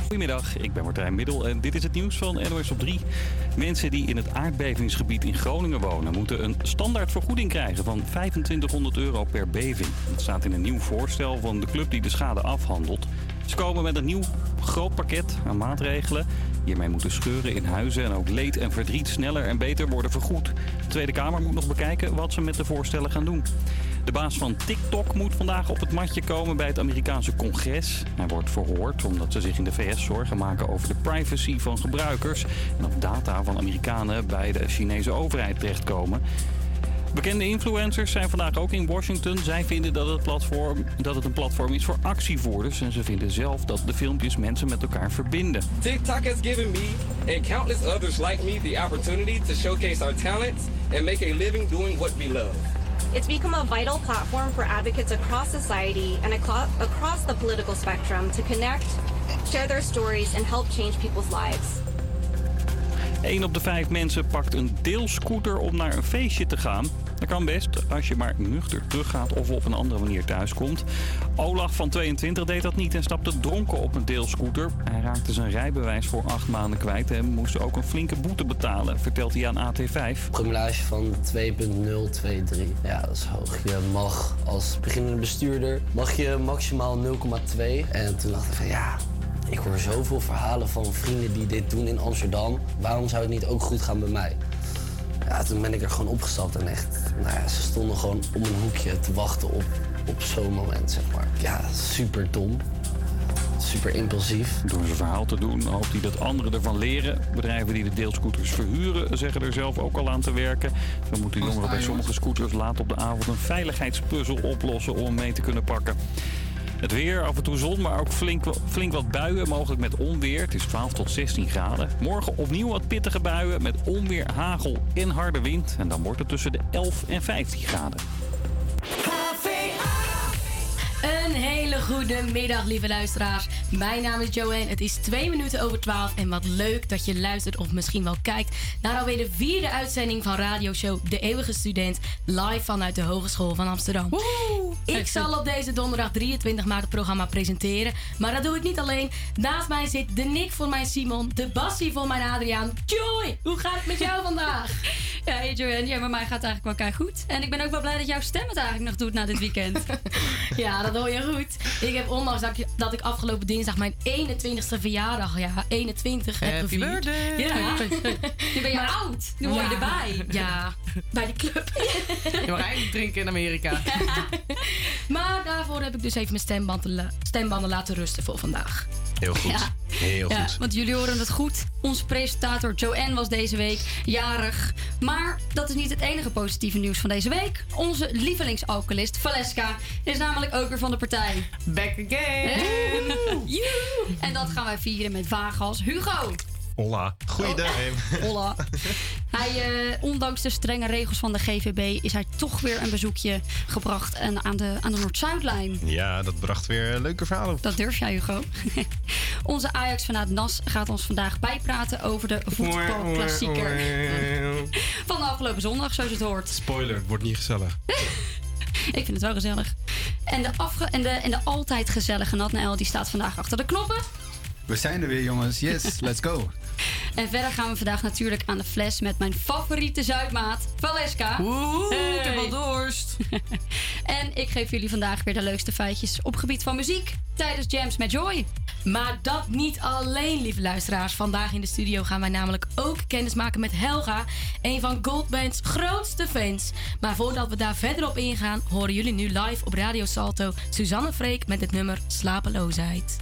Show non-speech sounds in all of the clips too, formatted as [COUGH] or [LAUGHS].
Goedemiddag, ik ben Martijn Middel en dit is het nieuws van NOS op 3. Mensen die in het aardbevingsgebied in Groningen wonen... moeten een standaard vergoeding krijgen van 2500 euro per beving. Dat staat in een nieuw voorstel van de club die de schade afhandelt. Ze komen met een nieuw groot pakket aan maatregelen. Hiermee moeten scheuren in huizen en ook leed en verdriet sneller en beter worden vergoed. De Tweede Kamer moet nog bekijken wat ze met de voorstellen gaan doen. De baas van TikTok moet vandaag op het matje komen bij het Amerikaanse congres. Hij wordt verhoord omdat ze zich in de VS zorgen maken over de privacy van gebruikers. En of data van Amerikanen bij de Chinese overheid terechtkomen. Bekende influencers zijn vandaag ook in Washington. Zij vinden dat het, platform, dat het een platform is voor actievoerders. En ze vinden zelf dat de filmpjes mensen met elkaar verbinden. TikTok has given me and countless others like me the opportunity to showcase our talents and make a living doing what we love. It's become a vital platform for advocates across society and across the political spectrum to connect, share their stories, and help change people's lives. 1 op de 5 mensen pakt een deelscooter om naar een feestje te gaan. Dat kan best als je maar nuchter teruggaat of op een andere manier thuiskomt. Olaf van 22 deed dat niet en stapte dronken op een deelscooter. Hij raakte zijn rijbewijs voor acht maanden kwijt en moest ook een flinke boete betalen, vertelt hij aan AT5. Promillage van 2.023. Ja, dat is hoog. Je mag als beginnende bestuurder mag je maximaal 0,2. En toen dacht ik van ja, ik hoor zoveel verhalen van vrienden die dit doen in Amsterdam. Waarom zou het niet ook goed gaan bij mij? Ja, toen ben ik er gewoon opgestapt en echt, nou ja, ze stonden gewoon om een hoekje te wachten op, op zo'n moment, zeg maar. Ja, super dom. Super impulsief. Door zijn verhaal te doen hoopt hij dat anderen ervan leren. Bedrijven die de deelscooters verhuren zeggen er zelf ook al aan te werken. Zo moeten jongeren bij sommige scooters laat op de avond een veiligheidspuzzel oplossen om hem mee te kunnen pakken. Het weer, af en toe zon, maar ook flink, flink wat buien, mogelijk met onweer. Het is 12 tot 16 graden. Morgen opnieuw wat pittige buien met onweer, hagel en harde wind. En dan wordt het tussen de 11 en 15 graden. Een hele goede middag, lieve luisteraars. Mijn naam is Joanne. Het is twee minuten over 12. En wat leuk dat je luistert of misschien wel kijkt naar alweer de vierde uitzending van radioshow De Eeuwige Student. Live vanuit de Hogeschool van Amsterdam. Ik zal op deze donderdag 23 maart het programma presenteren. Maar dat doe ik niet alleen. Naast mij zit de Nick voor mijn Simon, de Bassie voor mijn Adriaan. Joy, hoe gaat het met jou vandaag? [LAUGHS] Ja, hey Joanne, ja, bij mij gaat het eigenlijk wel kei goed. En ik ben ook wel blij dat jouw stem het eigenlijk nog doet na dit weekend. [LAUGHS] Ja, dat hoor je goed. Ik heb ondanks dat ik, dat ik afgelopen dinsdag mijn 21ste verjaardag, ja, 21 heb Happy gevierd. birthday. Ja. [LAUGHS] Nu ben je Maar- oud. Nu hoor je Ja. erbij. Ja, bij de club. [LAUGHS] Je mag eigenlijk drinken in Amerika. Maar daarvoor heb ik dus even mijn stembanden, stembanden laten rusten voor vandaag. Heel goed. Ja. Heel Ja, goed. want jullie horen het goed. Onze presentator Joanne was deze week jarig. Maar dat is niet het enige positieve nieuws van deze week. Onze lievelingsalcoholist Valeska is namelijk ook weer van de partij. Back again. En, Joe. en dat gaan wij vieren met vagas Hugo. Hola. Goeiedag. Hola. Hij, eh, ondanks de strenge regels van de GVB is hij toch weer een bezoekje gebracht en aan de, aan de Noord-Zuidlijn. Ja, dat bracht weer leuke verhalen op. Dat durf jij, Hugo. [LAUGHS] Onze Ajax-fanaat Nas gaat ons vandaag bijpraten over de voetbalklassieker [LAUGHS] van de afgelopen zondag, zoals het hoort. Spoiler, het wordt niet gezellig. [LAUGHS] Ik vind het wel gezellig. En de, afge en de, en de altijd gezellige Natnael die staat vandaag achter de knoppen. We zijn er weer, jongens. Yes, let's go. En verder gaan we vandaag natuurlijk aan de fles met mijn favoriete Zuidmaat, Valeska. Oeh, ik heb wel dorst. [LAUGHS] en ik geef jullie vandaag weer de leukste feitjes op gebied van muziek tijdens Jams met Joy. Maar dat niet alleen, lieve luisteraars. Vandaag in de studio gaan wij namelijk ook kennis maken met Helga, een van Goldband's grootste fans. Maar voordat we daar verder op ingaan, horen jullie nu live op Radio Salto Suzanne Freek met het nummer Slapeloosheid.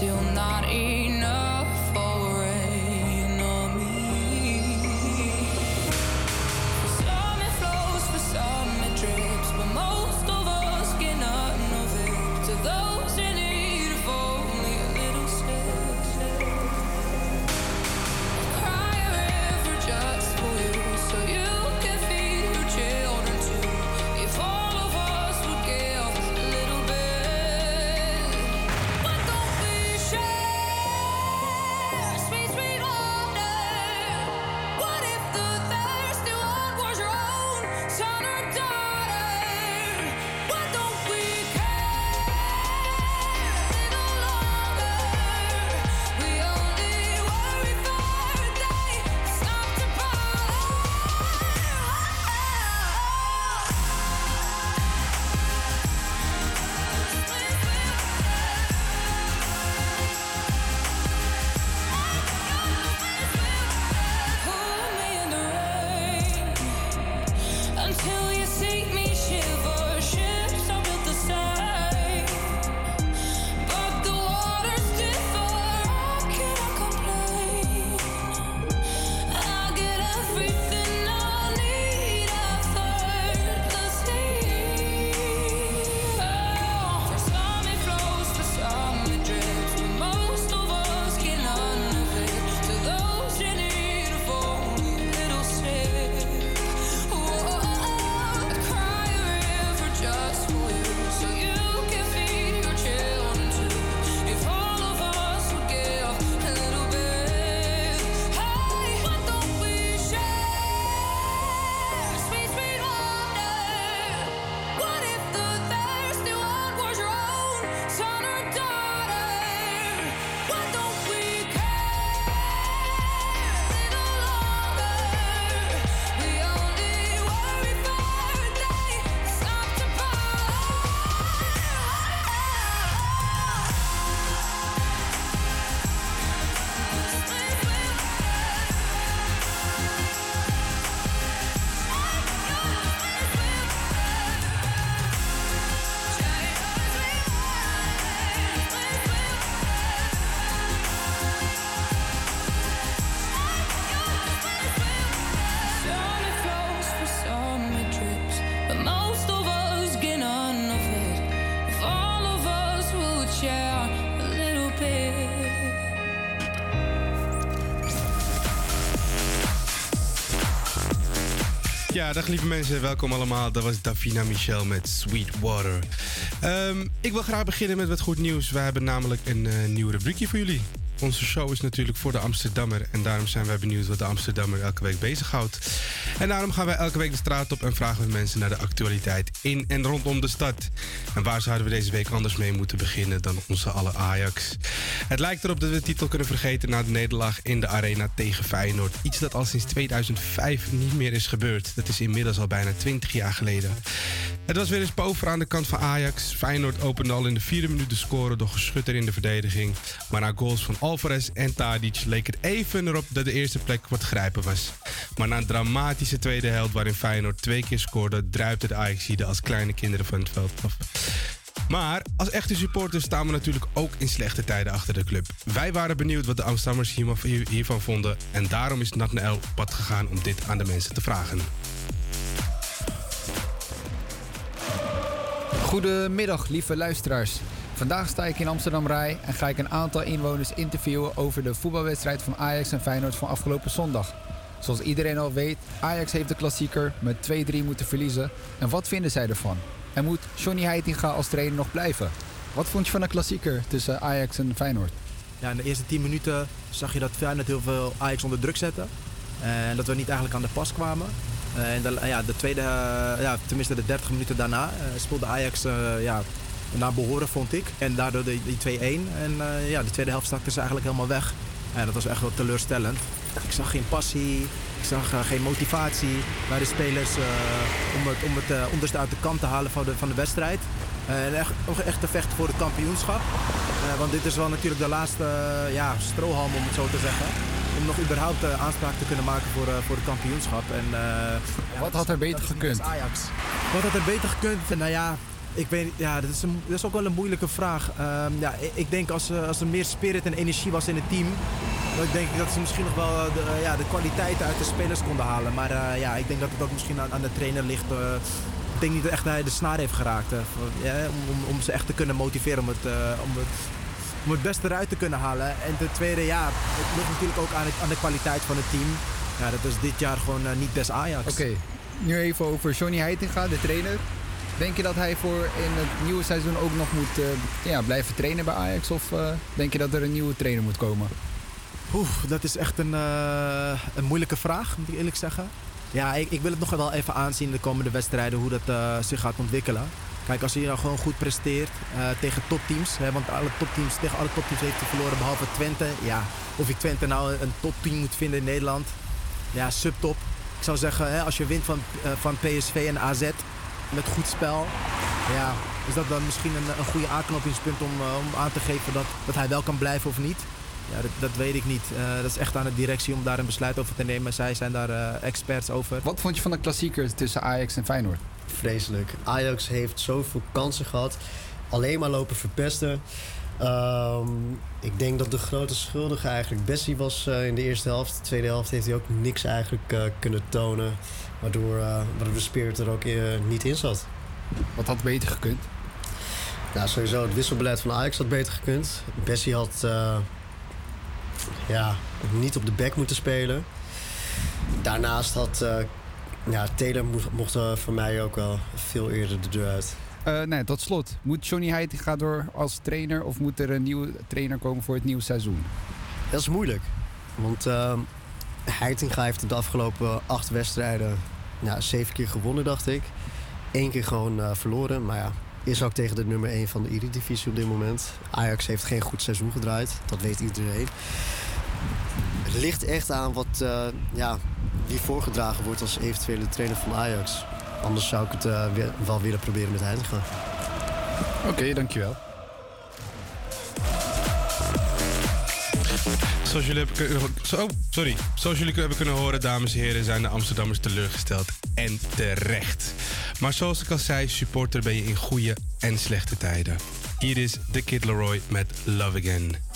Still not enough Ja, dag lieve mensen, welkom allemaal. Dat was Davina Michel met Sweetwater. Ehm, ik wil graag beginnen met wat goed nieuws. We hebben namelijk een eh, nieuw rubriekje voor jullie. Onze show is natuurlijk voor de Amsterdammer en daarom zijn wij benieuwd wat de Amsterdammer elke week bezighoudt. En daarom gaan wij elke week de straat op en vragen we mensen naar de actualiteit in en rondom de stad. En waar zouden we deze week anders mee moeten beginnen dan onze alle Ajax? Het lijkt erop dat we de titel kunnen vergeten na de nederlaag in de arena tegen Feyenoord. Iets dat al sinds 2005 niet meer is gebeurd. Dat is inmiddels al bijna 20 jaar geleden. Het was weer eens pover aan de kant van Ajax. Feyenoord opende al in de vierde minuut de score door geschutter in de verdediging. Maar na goals van Alvarez en Tadic leek het even erop dat de eerste plek wat grijpen was. Maar na een dramatische tweede helft waarin Feyenoord twee keer scoorde, druipte de Ajaxiden als kleine kinderen van het veld af. Maar als echte supporters staan we natuurlijk ook in slechte tijden achter de club. Wij waren benieuwd wat de Amsterdammers hiervan- vonden. En daarom is Nat L op pad gegaan om dit aan de mensen te vragen. Goedemiddag, lieve luisteraars. Vandaag sta ik in Amsterdam Rij en ga ik een aantal inwoners interviewen over de voetbalwedstrijd van Ajax en Feyenoord van afgelopen zondag. Zoals iedereen al weet, Ajax heeft de klassieker met 2-3 moeten verliezen. En wat vinden zij ervan? En moet Johnny Heitinga als trainer nog blijven? Wat vond je van de klassieker tussen Ajax en Feyenoord? Ja, in de eerste 10 minuten zag je dat Feyenoord heel veel Ajax onder druk zette. En dat we niet eigenlijk aan de pas kwamen. Eh, En de, ja, de tweede, eh, ja, tenminste de 30 minuten daarna, eh, speelde Ajax ja, naar behoren, vond ik. En daardoor die, die 2-1. En ja, die tweede helft stakte ze eigenlijk helemaal weg. En dat was echt wel teleurstellend. Ik zag geen passie, ik zag eh, geen motivatie bij de spelers eh, om het, om het eh, onderste uit de kant te halen van de, van de wedstrijd. En echt, echt te vechten voor het kampioenschap. Want dit is wel natuurlijk de laatste ja, strohalm, om het zo te zeggen. Om nog überhaupt aanspraak te kunnen maken voor, voor het kampioenschap. En, Wat had er beter gekund? Ajax. Wat had er beter gekund? Nou ja, ik weet ja, dat is, dat is ook wel een moeilijke vraag. Ehm, ja, ik, denk als, eh, als er meer spirit en energie was in het team, dan denk ik dat ze misschien nog wel eh, de, eh, ja, de kwaliteiten uit de spelers konden halen. Maar ja, ik denk dat het ook misschien aan, de trainer ligt. ik denk niet dat echt hij de snaar heeft geraakt. om, ze echt te kunnen motiveren om het, om het, beste eruit te kunnen halen. En ten tweede, ja, het ligt natuurlijk ook aan, aan de kwaliteit van het team. Ja, dat is dit jaar gewoon niet des Ajax. Oké, nu even over Johnny Heitinga, de trainer. Denk je dat hij voor in het nieuwe seizoen ook nog moet eh, ja, blijven trainen bij Ajax? Of eh, denk je dat er een nieuwe trainer moet komen? Oeh, dat is echt een, eh, een moeilijke vraag, moet ik eerlijk zeggen. Ja, ik, ik wil het nog wel even aanzien de komende wedstrijden hoe dat zich gaat ontwikkelen. Kijk, als hij nou gewoon goed presteert tegen topteams, want alle topteams, tegen alle topteams heeft hij verloren behalve Twente. Ja, of ik Twente nou een topteam moet vinden in Nederland, ja, subtop. Ik zou zeggen, hè, als je wint van, van PSV en AZ met goed spel, ja, is dat dan misschien een, een goede aanknopingspunt om, eh, om aan te geven dat, dat hij wel kan blijven of niet? Ja, dat, dat weet ik niet. Eh, dat is echt aan de directie om daar een besluit over te nemen. Zij zijn daar eh, experts over. Wat vond je van de klassieker tussen Ajax en Feyenoord? Vreselijk. Ajax heeft zoveel kansen gehad. Alleen maar lopen verpesten. Ehm, ik denk dat de grote schuldige eigenlijk Bessie was eh, in de eerste helft. De tweede helft heeft hij ook niks eigenlijk eh, kunnen tonen. Waardoor, eh, waardoor de spirit er ook eh, niet in zat. Wat had beter gekund? Nou, sowieso het wisselbeleid van Ajax had beter gekund. Bessie had eh, ja, niet op de back moeten spelen. Daarnaast had ja, Taylor mocht, voor mij ook wel veel eerder de deur uit. Eh, nee, tot slot. Moet Johnny Heitinga door als trainer of moet er een nieuwe trainer komen voor het nieuwe seizoen? Dat is moeilijk. Want uh, Heitinga heeft de afgelopen acht wedstrijden ja, zeven keer gewonnen, dacht ik. Eén keer gewoon eh, verloren. Maar ja, is ook tegen de nummer 1 van de Eredivisie op dit moment. Ajax heeft geen goed seizoen gedraaid. Dat weet iedereen. Het ligt echt aan wat, eh, ja, wie voorgedragen wordt als eventuele trainer van Ajax. Anders zou ik het weer- wel willen proberen met Heitinga. Oké, dankjewel. Zoals jullie, hebben kunnen, oh, sorry. Zoals jullie hebben kunnen horen, dames en heren, zijn de Amsterdammers teleurgesteld. En terecht. Maar zoals ik al zei, supporter ben je in goede en slechte tijden. Hier is The Kid Leroy met Love Again.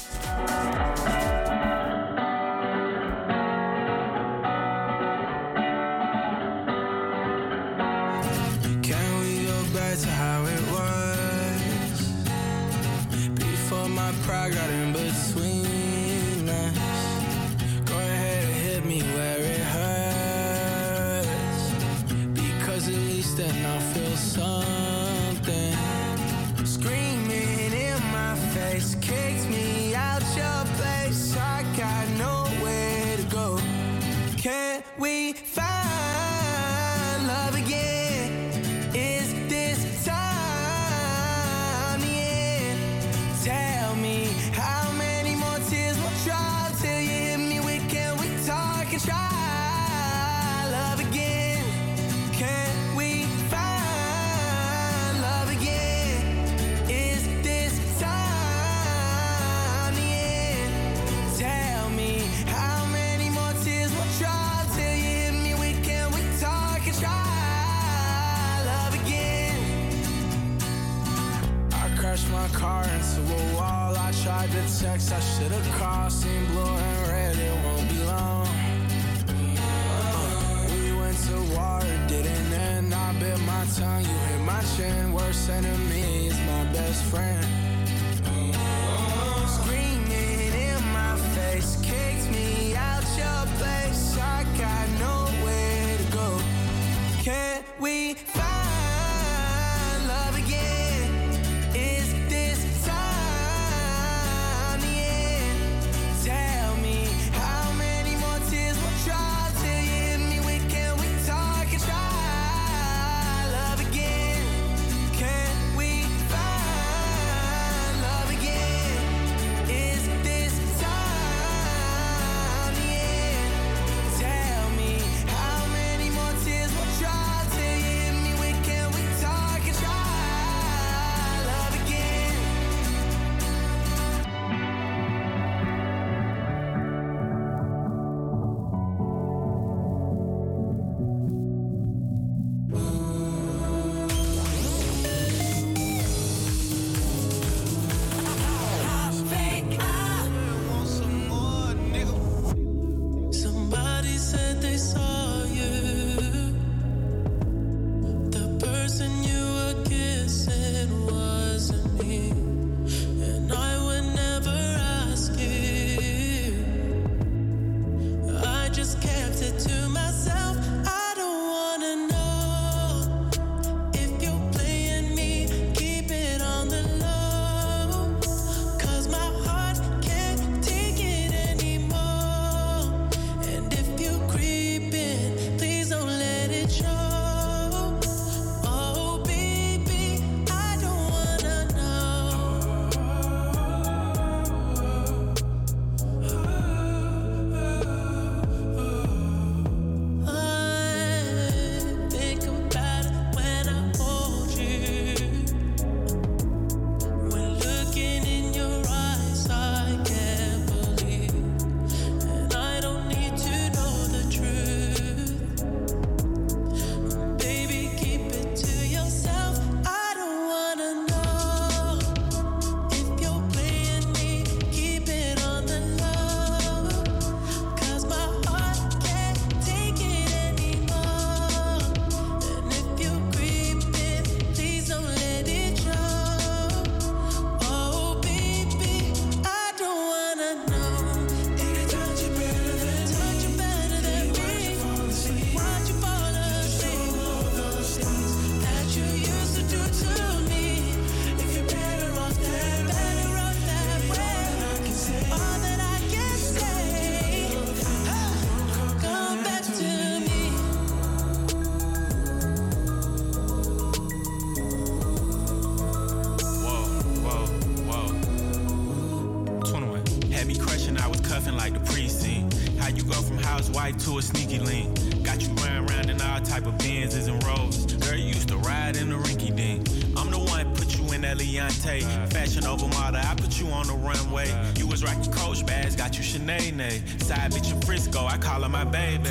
I call her my baby.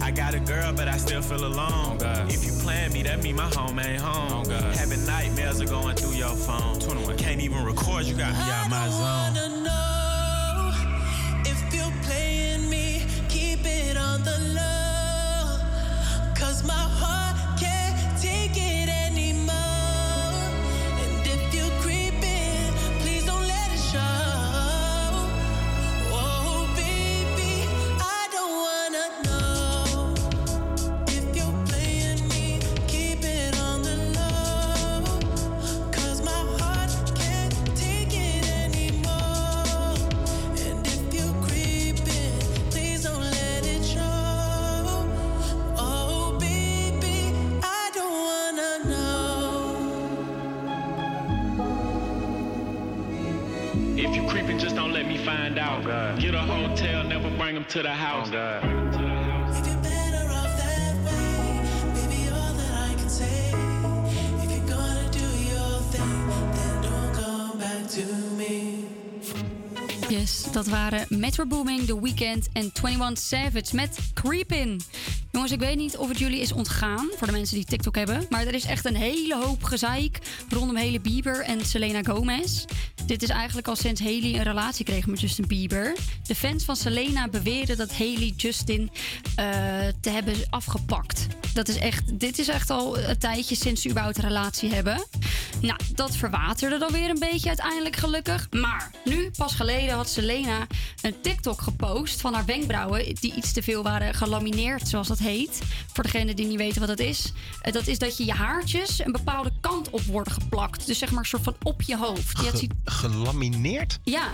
I got a girl, but I still feel alone. The Weeknd en 21 Savage met Creepin. Jongens, ik weet niet of het jullie is ontgaan, voor de mensen die TikTok hebben. Maar er is echt een hele hoop gezeik rondom Haley Bieber en Selena Gomez. Dit is eigenlijk al sinds Haley een relatie kreeg met Justin Bieber. De fans van Selena beweren dat Haley Justin eh, te hebben afgepakt. Dat is echt, dit is echt al een tijdje sinds ze überhaupt een relatie hebben. Nou, dat verwaterde dan weer een beetje uiteindelijk gelukkig. Maar nu, pas geleden, had Selena een TikTok gepost van haar wenkbrauwen... die iets te veel waren gelamineerd, zoals dat heet. Voor degenen die niet weten wat dat is. Eh, Dat is dat je je haartjes een bepaalde kant op worden geplakt. Dus zeg maar een soort van op je hoofd. Je Ge- gelamineerd? ja.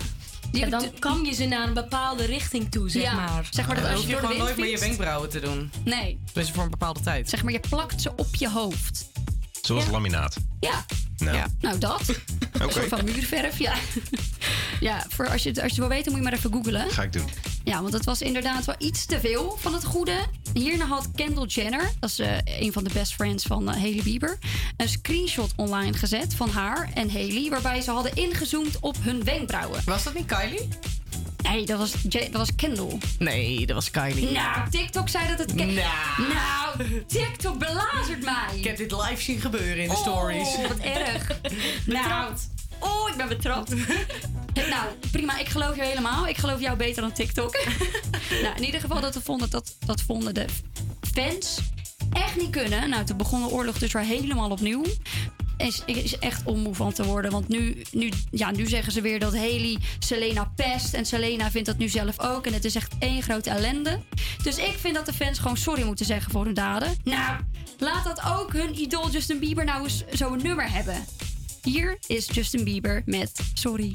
Ik dan kam je ze naar een bepaalde richting toe, zeg Ja, maar. zeg maar dat Dan als hoef je je door de gewoon nooit meer je wenkbrauwen te doen. Nee. Dus voor een bepaalde tijd. Zeg maar, je plakt ze op je hoofd. Zoals laminaat. Ja. Nou, Nou, dat. [LAUGHS] Een soort van muurverf, ja. [LAUGHS] ja, voor als je, het- als je het wil weten, moet je maar even googlen. ga ik doen. Ja, want het was inderdaad wel iets te veel van het goede. Hierna had Kendall Jenner, dat is eh, een van de best friends van eh, Hailey Bieber, een screenshot online gezet van haar en Hailey, waarbij ze hadden ingezoomd op hun wenkbrauwen. Was dat niet Kylie? Nee, dat was, dat was Kendall. Nee, dat was Kylie. Nou, TikTok zei dat het... Nou. nou, TikTok belazert mij. Ik heb dit live zien gebeuren in de Oh, stories. wat erg. [LAUGHS] nou, oh, ik ben betrapt. [LAUGHS] nou, prima. Ik geloof je helemaal. Ik geloof jou beter dan TikTok. [LAUGHS] nou, in ieder geval, dat, vonden, dat, dat vonden de fans echt niet kunnen. Nou, toen begon de oorlog dus weer helemaal opnieuw. Is, is echt om moe van te worden. Want nu, nu, ja, nu zeggen ze weer dat Haley Selena pest. En Selena vindt dat nu zelf ook. En het is echt één grote ellende. Dus ik vind dat de fans gewoon sorry moeten zeggen voor hun daden. Nou, laat dat ook hun idool Justin Bieber nou eens zo'n nummer hebben. Hier is Justin Bieber met Sorry.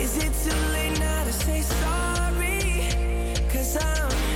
Is it too late now to say sorry? Cause I'm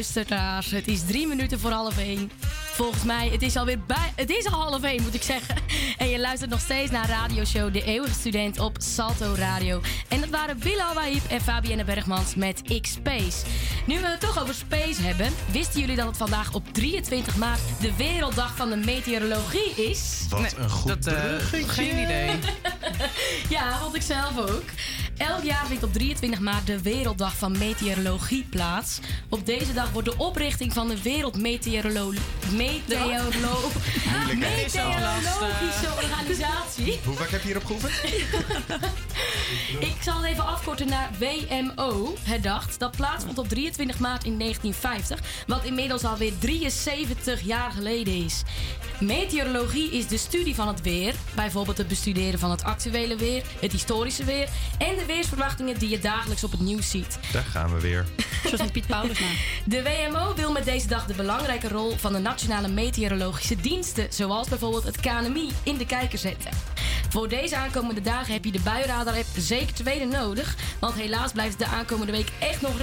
Luisteraars, het is drie minuten voor half één. Volgens mij, het is alweer bij. Het is al half één, moet ik zeggen. [LAUGHS] En je luistert nog steeds naar radioshow De Eeuwige Student op Salto Radio. En dat waren Bilal Wahib en Fabienne Bergmans met X-Space. Nu we het toch over space hebben, wisten jullie dat het vandaag op 23 maart de Werelddag van de Meteorologie is? Wat een goed dat, eh, bruggetje. geen idee. [LAUGHS] ja, vond ik zelf ook. Elk jaar vindt op 23 maart de Werelddag van Meteorologie plaats. Deze dag wordt de oprichting van de Wereldmeteorologie Meteorolo Meteorologische Organisatie. Hoe vaak heb je hierop geoefend? [LAUGHS] Ik zal het even afkorten naar WMO herdacht. Dat plaatsvond op 23 maart in 1950, wat inmiddels alweer 73 jaar geleden is. Meteorologie is de studie van het weer, bijvoorbeeld het bestuderen van het actuele weer, het historische weer en de weersverwachtingen die je dagelijks op het nieuws ziet. Daar gaan we weer. Zoals met Piet Paulusma. De WMO wil met deze dag de belangrijke rol van de nationale meteorologische diensten, zoals bijvoorbeeld het KNMI, in de kijker zetten. Voor deze aankomende dagen heb je de buienradar-app zeker tweede nodig. Want helaas blijft het de aankomende week echt nog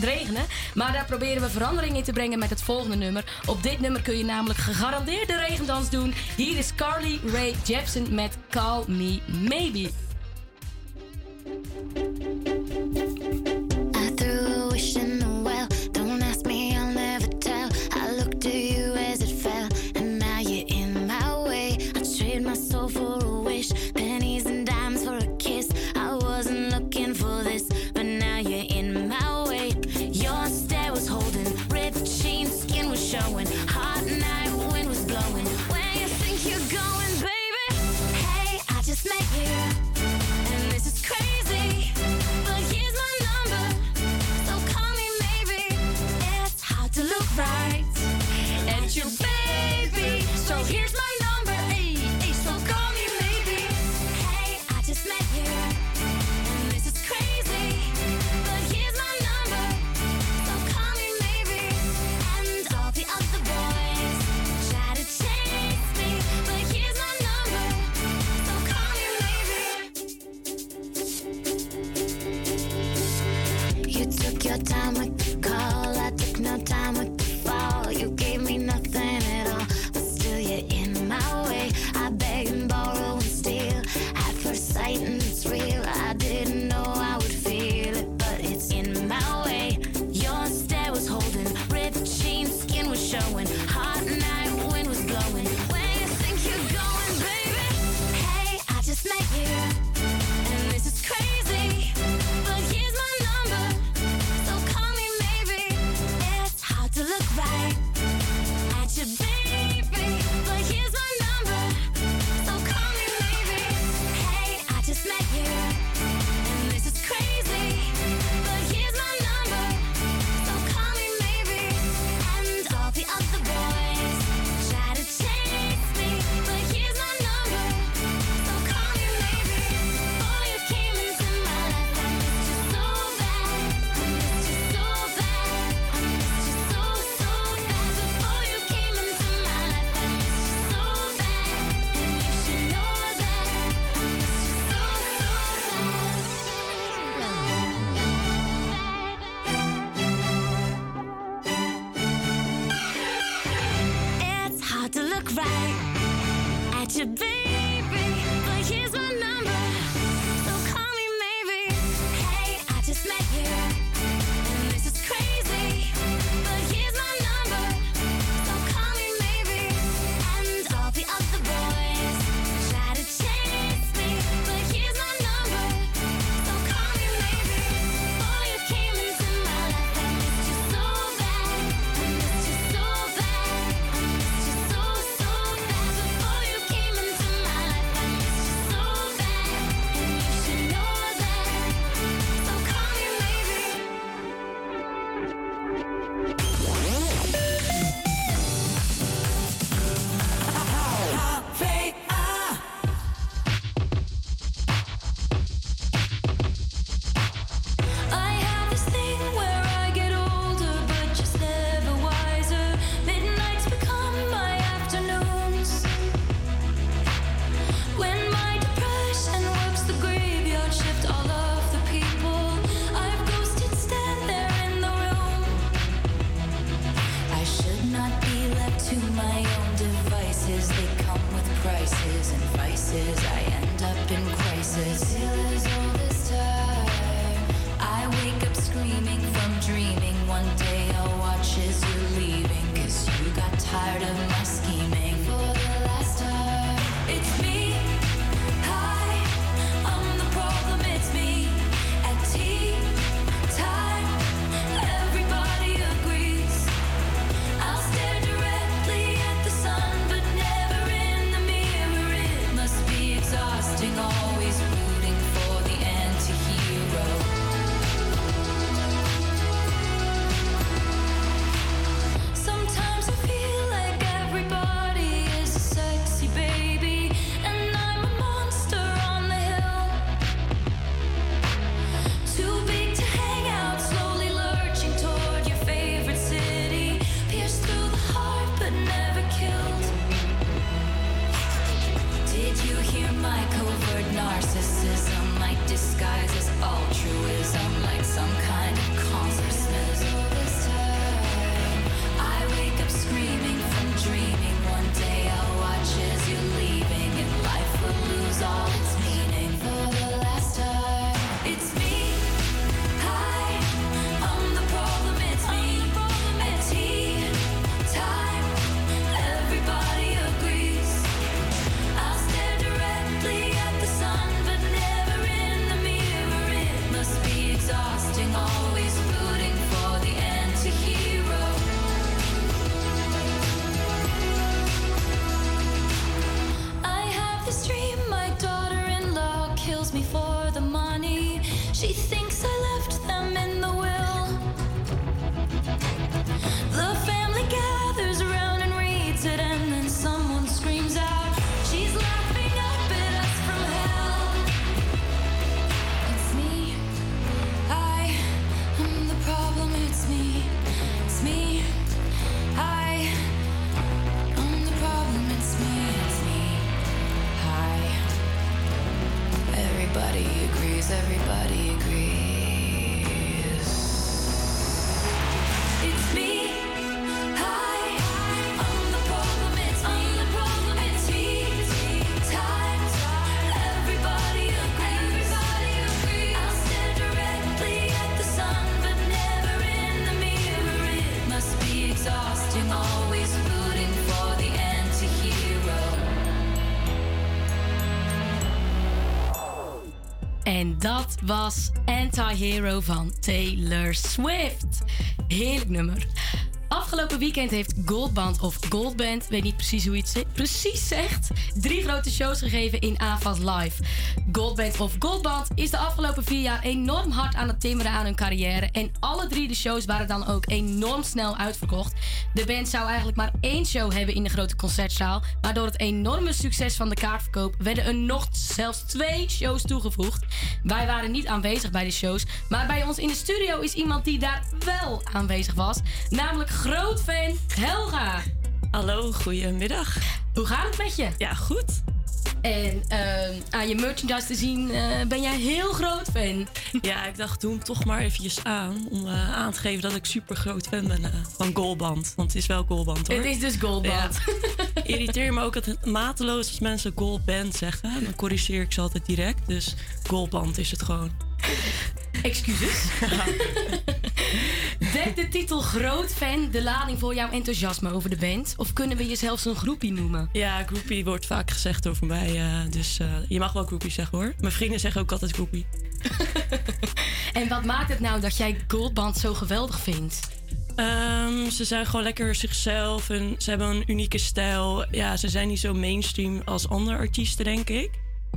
regenen. Maar daar proberen we verandering in te brengen met het volgende nummer. Op dit nummer kun je namelijk gegarandeerd de regendans doen. Hier is Carly Rae Jepsen met Call Me Maybe. Dat was Anti-Hero van Taylor Swift. Heerlijk nummer. Afgelopen weekend heeft Goldband of Goldband, weet niet precies hoe je het precies zegt, drie grote shows gegeven in AFAS Live. Goldband of Goldband is de afgelopen vier jaar enorm hard aan het timmeren aan hun carrière. En alle drie de shows waren dan ook enorm snel uitverkocht. De band zou eigenlijk maar één show hebben in de grote concertzaal. Maar door het enorme succes van de kaartverkoop werden er nog zelfs twee shows toegevoegd. Wij waren niet aanwezig bij de shows. Maar bij ons in de studio is iemand die daar wel aanwezig was. Namelijk groot fan Helga. Hallo, goedemiddag. Hoe gaat het met je? Ja, goed. En ehm, aan je merchandise te zien eh, ben jij heel groot fan. Ja, ik dacht, doe hem toch maar eventjes aan. Om eh, aan te geven dat ik super groot fan ben eh, van Goalband. Want het is wel Goalband hoor. Het is dus Goalband. Ja. Irriteer me ook het mateloos als mensen Goalband zeggen. Dan corrigeer ik ze altijd direct. Dus Goalband is het gewoon. Excuses. [LAUGHS] Dekt de titel groot fan de lading voor jouw enthousiasme over de band? Of kunnen we je zelfs een groepie noemen? Ja, groupie wordt vaak gezegd over mij. eh, dus eh, je mag wel groupie zeggen hoor. Mijn vrienden zeggen ook altijd groupie. [LAUGHS] En wat maakt het nou dat jij Goldband zo geweldig vindt? Ehm, ze zijn gewoon lekker zichzelf en ze hebben een unieke stijl. Ja, ze zijn niet zo mainstream als andere artiesten, denk ik.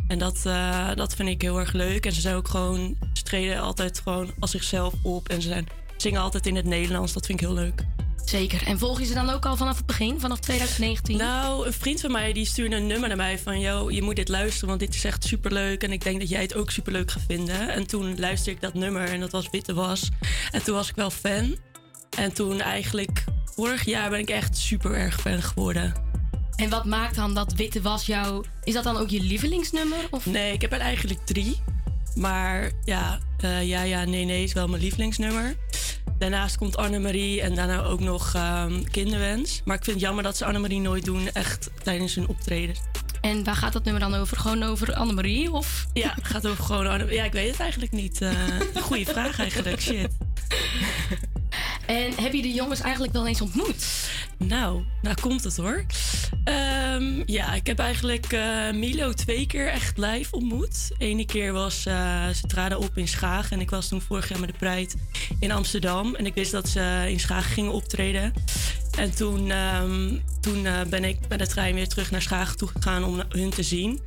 En dat, eh, dat vind ik heel erg leuk. En ze zijn ook gewoon, ze treden altijd gewoon als zichzelf op. En ze zijn, zingen altijd in het Nederlands. Dat vind ik heel leuk. Zeker. En volg je ze dan ook al vanaf het begin, vanaf 2019? Nou, een vriend van mij die stuurde een nummer naar mij van... Yo, je moet dit luisteren, want dit is echt superleuk. En ik denk dat jij het ook superleuk gaat vinden. En toen luisterde ik dat nummer en dat was Witte Was. En toen was ik wel fan. En toen eigenlijk, vorig jaar ben ik echt super erg fan geworden. En wat maakt dan dat Witte Was jou... Is dat dan ook je lievelingsnummer? Of? Nee, ik heb er eigenlijk drie. Maar ja, eh, ja, ja, nee, nee is wel mijn lievelingsnummer. Daarnaast komt Annemarie en daarna ook nog ehm, Kinderwens. Maar ik vind het jammer dat ze Annemarie nooit doen, echt tijdens hun optreden. En waar gaat dat nummer dan over? Gewoon over Annemarie? Of? Ja, het gaat over gewoon Anne- Ja, ik weet het eigenlijk niet. Eh goeie vraag eigenlijk, shit. En heb je de jongens eigenlijk wel eens ontmoet? Nou, nou komt het hoor. Ehm, ja, ik heb eigenlijk eh, Milo twee keer echt live ontmoet. Ene keer was eh, ze traden op in Schaag. En ik was toen vorig jaar met de Pride in Amsterdam. En ik wist dat ze in Schaag gingen optreden. En toen, ehm, toen eh, ben ik met de trein weer terug naar Schaag toe gegaan om hun te zien.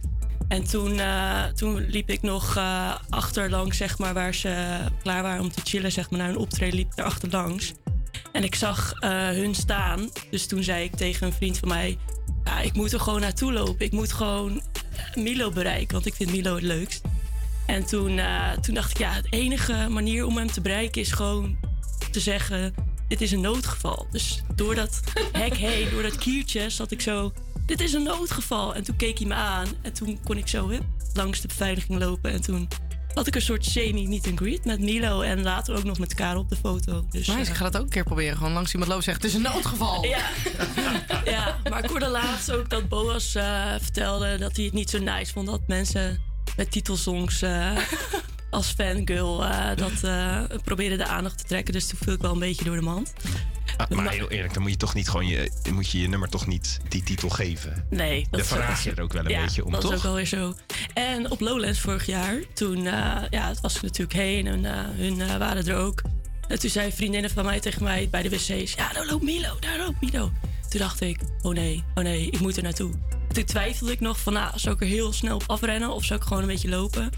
En toen, eh, toen liep ik nog eh, achterlangs, zeg maar, waar ze klaar waren om te chillen, zeg maar, naar een optreden, liep ik er achterlangs. En ik zag hun staan. Dus toen zei ik tegen een vriend van mij: ja, Ik moet er gewoon naartoe lopen. Ik moet gewoon Milo bereiken, want ik vind Milo het leukst. En toen, toen dacht ik: Ja, de enige manier om hem te bereiken is gewoon te zeggen: Dit is een noodgeval. Dus door dat hek heen, door dat kiertje, zat ik zo: Dit is een noodgeval. En toen keek hij me aan. En toen kon ik zo hup, langs de beveiliging lopen. En toen had ik een soort semi-meet and greet met Milo. En later ook nog met Karel op de foto. Dus, Nice, ik ga dat ook een keer proberen. Gewoon langs iemand lopen zeggen, het is een noodgeval. Ja. ja, maar ik hoorde laatst ook dat Boas eh, vertelde dat hij het niet zo nice vond dat mensen met titelsongs eh, als fangirl eh, dat eh probeerden de aandacht te trekken. Dus toen viel ik wel een beetje door de mand. Ah, maar heel eerlijk, dan moet je toch niet gewoon je, moet je je nummer toch niet die titel geven. Nee, dat vraag je er ook wel een ja, beetje om, dat toch? is ook wel weer zo. En op Lowlands vorig jaar, toen eh, ja, het was natuurlijk heen en hun waren er ook. En toen zei vriendinnen van mij tegen mij bij de wc's: Ja, daar loopt Milo, daar loopt Milo. Toen dacht ik: Oh nee, oh nee, ik moet er naartoe. En toen twijfelde ik nog van: nou, zou ik er heel snel op afrennen of zou ik gewoon een beetje lopen?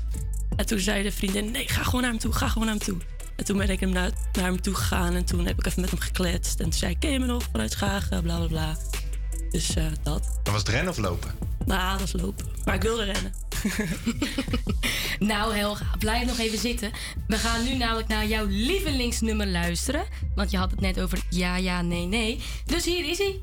En toen zei de vriendin: Nee, ga gewoon naar hem toe, ga gewoon naar hem toe. En toen ben ik hem naar, naar hem toe gegaan en toen heb ik even met hem gekletst. En toen zei ik: Ken je me nog vanuit Schagen, bla bla bla. Dus eh, dat. Dan was het rennen of lopen? Nou, dat is lopen. Maar ik wilde rennen. [LAUGHS] Nou Helga, blijf nog even zitten. We gaan nu namelijk naar jouw lievelingsnummer luisteren. Want je had het net over ja, ja, nee, nee. Dus hier is hij.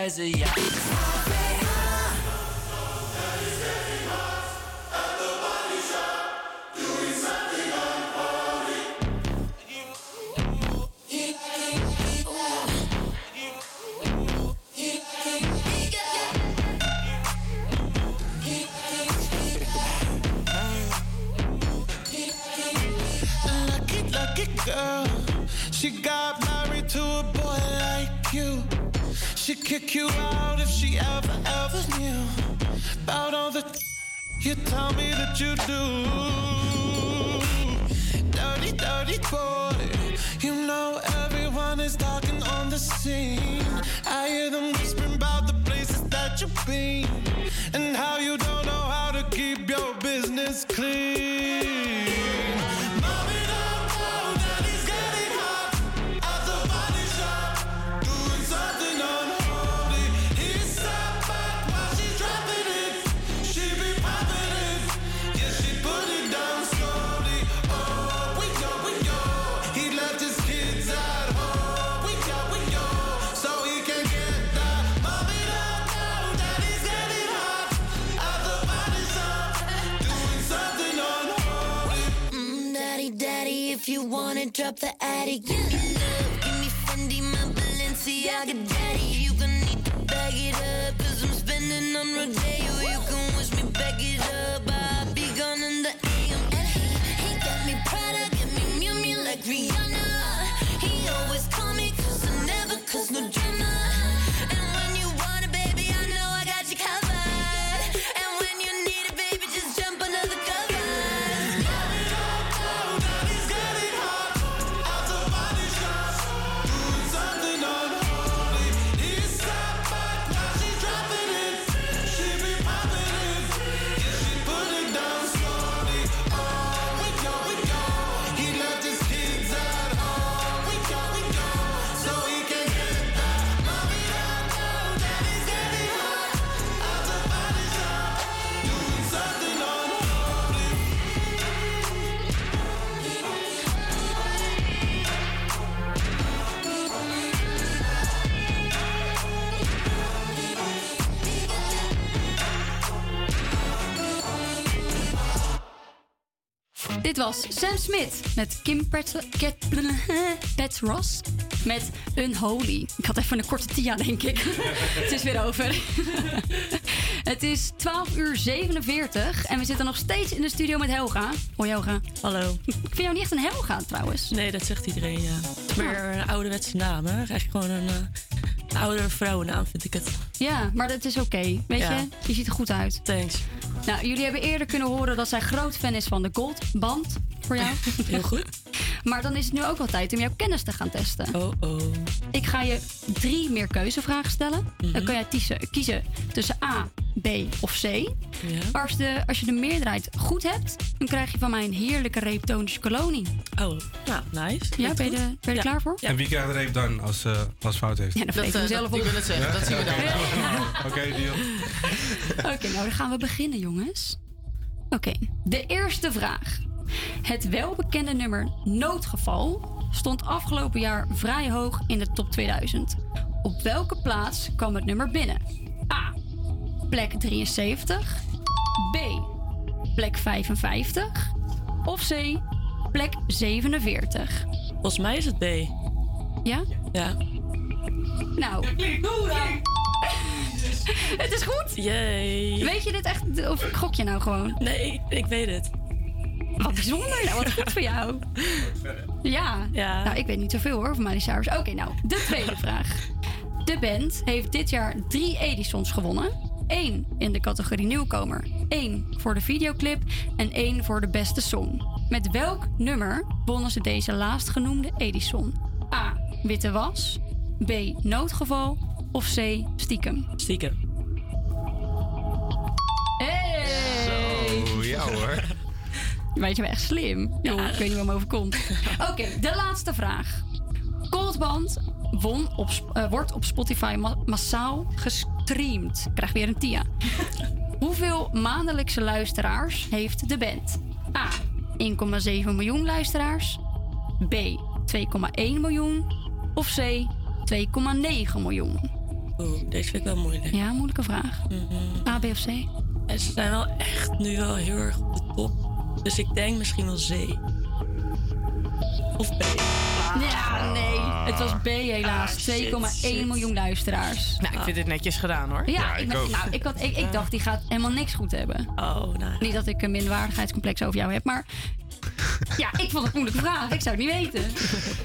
Zei ze ja. Was Sam Smith met Kim Pet- [LAUGHS] Petros met Unholy. Ik had even een korte tia, denk ik. [LAUGHS] Het is weer over. [LAUGHS] Het is 12 uur 47 en we zitten nog steeds in de studio met Helga. Hoi Helga. Hallo. Ik vind jou niet echt een Helga trouwens. Nee, dat zegt iedereen, ja. Het is meer een ouderwetse naam, hè? Eigenlijk gewoon een, een oudere vrouwennaam, vind ik het. Ja, maar dat is oké. Weet Ja. je, je ziet er goed uit. Thanks. Nou, jullie hebben eerder kunnen horen dat zij groot fan is van de Gold Band voor jou. [LAUGHS] Heel goed. Maar dan is het nu ook wel tijd om jouw kennis te gaan testen. Oh oh. Ik ga je drie meer keuzevragen stellen. Dan kan jij kiezen, kiezen tussen A, B of C. Maar als, de, als je de meerderheid goed hebt, dan krijg je van mij een heerlijke reep tonische kolonie. Oh, nou, nice. Ja, ben je, er- ben je er klaar voor? En wie krijgt er even dan als, eh als fout heeft? Ja, dat eh, ik zelf op. ik wil het zeggen, dat zien we dan. Oké, deal. Oké, nou dan gaan we beginnen, jongens. Oké, de eerste vraag. Het welbekende nummer Noodgeval stond afgelopen jaar vrij hoog in de top 2000. Op welke plaats kwam het nummer binnen? A. Plek 73. B. Plek 55. Of C. Plek 47. Volgens mij is het B. Ja? Ja. Nou. [LAUGHS] Het is goed. Yay. Weet je dit echt? Of gok je nou gewoon? Nee, ik, ik weet het. Wat bijzonder. Nou, wat goed voor jou. Ja. Nou, ik weet niet zoveel hoor van Miley Cyrus. Oké, nou, de tweede [LAUGHS] vraag. De band heeft dit jaar drie Edisons gewonnen. Eén in de categorie nieuwkomer, één voor de videoclip en één voor de beste song. Met welk nummer wonnen ze deze laatstgenoemde Edison? A. Witte was. B. Noodgeval. Of C. Stiekem. Stiekem. Hey! Zo, ja hoor. Weet je wel echt slim? Joh, ik weet niet wat me overkomt. [LAUGHS] Oké, de laatste vraag. Coldband won op, eh, wordt op Spotify ma- massaal gestreamd. Ik krijg weer een tia. [LAUGHS] Hoeveel maandelijkse luisteraars heeft de band? A. 1,7 miljoen luisteraars. B. 2,1 miljoen. Of C. 2,9 miljoen. Oeh, deze vind ik wel moeilijk. Ja, moeilijke vraag. A, B of C? En ze zijn wel echt nu wel heel erg op de top. Dus ik denk misschien wel C. Of B. Ja, nee. Het was B helaas. Ah, shit, 2,1 shit. miljoen luisteraars. Nou, ik vind het netjes gedaan hoor. Ja, ik, nou, ik, had, ik, ik dacht die gaat helemaal niks goed hebben. Oh, nou. Niet dat ik een minderwaardigheidscomplex over jou heb, maar... Ja, ik vond het een moeilijke vraag. Ik zou het niet weten.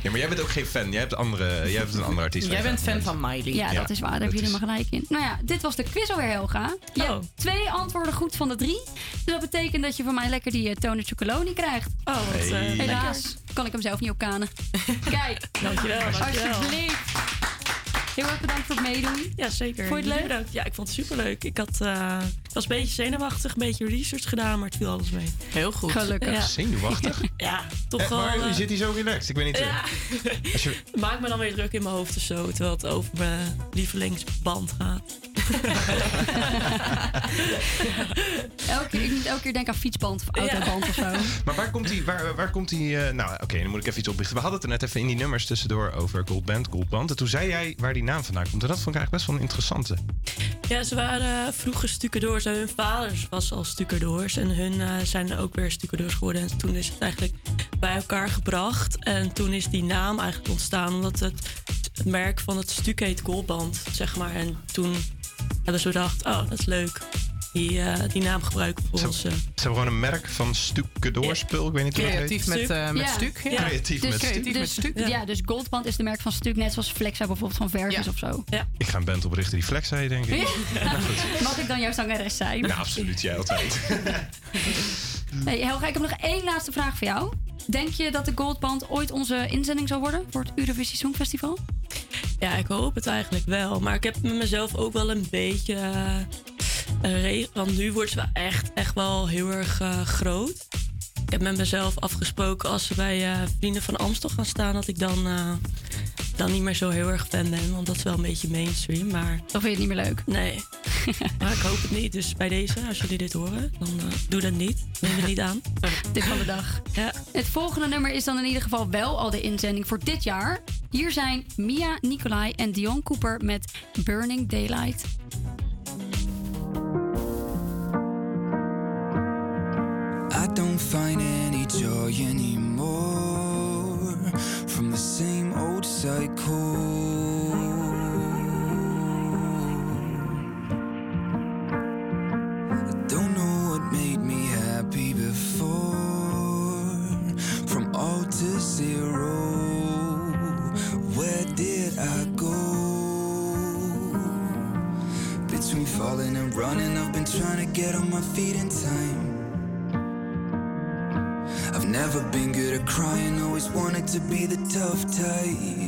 Ja, maar jij bent ook geen fan. Jij hebt, andere, jij hebt een andere artiest. Jij bent fan van Miley. Ja, dat is waar. Daar heb je helemaal gelijk in. Nou ja, dit was de quiz alweer, Helga. Je Oh. hebt twee antwoorden goed van de drie. Dus dat betekent dat je van mij lekker die uh, Toner Chocoloni krijgt. Oh, wat eh, Hey. Helaas kan ik hem zelf niet op kanen. [LAUGHS] Kijk, Dankjewel, dankjewel. alsjeblieft. Heel erg bedankt voor het meedoen. Ja, zeker. Vond je het leuk? Bedankt. Ja, ik vond het superleuk. Ik had, eh, ik was een beetje zenuwachtig, een beetje research gedaan, maar het viel alles mee. Heel goed. Gelukkig. Ja, Zenuwachtig? [LAUGHS] ja toch Eh, wel. maar eh, je zit hier zo relaxed. Ik weet niet... eh, ja. Als je, [LAUGHS] Maakt me dan weer druk in mijn hoofd of zo, terwijl het over mijn lievelingsband gaat. [LAUGHS] Elke keer, ik moet elke keer denken aan fietsband of autoband of zo. maar waar komt die... Waar, waar komt die eh, nou, oké, dan moet ik even iets opbiechten. We hadden het er net even in die nummers tussendoor over Gold Band, Gold Band. En toen zei jij waar die naam vandaan komt. En dat vond ik eigenlijk best wel een interessante. Ja, ze waren vroeger stucadoors hun vaders was al stucadoors. En hun eh, zijn ook weer stucadoors geworden. En toen is het eigenlijk bij elkaar gebracht. En toen is die naam eigenlijk ontstaan omdat het, het merk van het stuk heet Goldband, zeg maar. En toen hebben ze bedacht, oh, dat is leuk. Die, eh, die naam gebruiken voor Ze, ons. ze hebben gewoon een merk van stucadoorspul. Ik weet niet hoe dat heet. Creatief met, eh, met Ja. stuk. Ja. Creatief dus, met stuk. Creatief met dus, stuk. Ja. dus Goldband is de merk van stuk, net zoals Flexa bijvoorbeeld van Versus Ja. of zo. Ik ga een band oprichten die flex heet, denk ik. Nou, goed. [LAUGHS] Mag ik dan jouw zangeres zijn? Ja, absoluut. Jij altijd. [LAUGHS] Hey, Helga, ik heb nog één laatste vraag voor jou. Denk je dat de Goldband ooit onze inzending zal worden voor het Eurovisie Songfestival? Ja, ik hoop het eigenlijk wel. Maar ik heb met mezelf ook wel een beetje. Want nu wordt ze wel echt, echt wel heel erg eh, groot. Ik heb met mezelf afgesproken als ze bij eh, Vrienden van Amstel gaan staan, dat ik dan, eh, dan niet meer zo heel erg fan ben. Want dat is wel een beetje mainstream. Maar Of vind je het niet meer leuk? nee. [LAUGHS] maar ik hoop het niet. Dus bij deze, als jullie dit horen, dan doe dat niet. Neem het niet aan. [LAUGHS] Tip van de dag. Ja. Het volgende nummer is dan in ieder geval wel al de inzending voor dit jaar. Hier zijn Mia Nicolai en Dion Cooper met Burning Daylight. Find any joy anymore from the same old cycle. I don't know what made me happy before. From all to zero, where did I go? Between falling and running, I've been trying to get on my feet in crying, always wanted to be the tough type.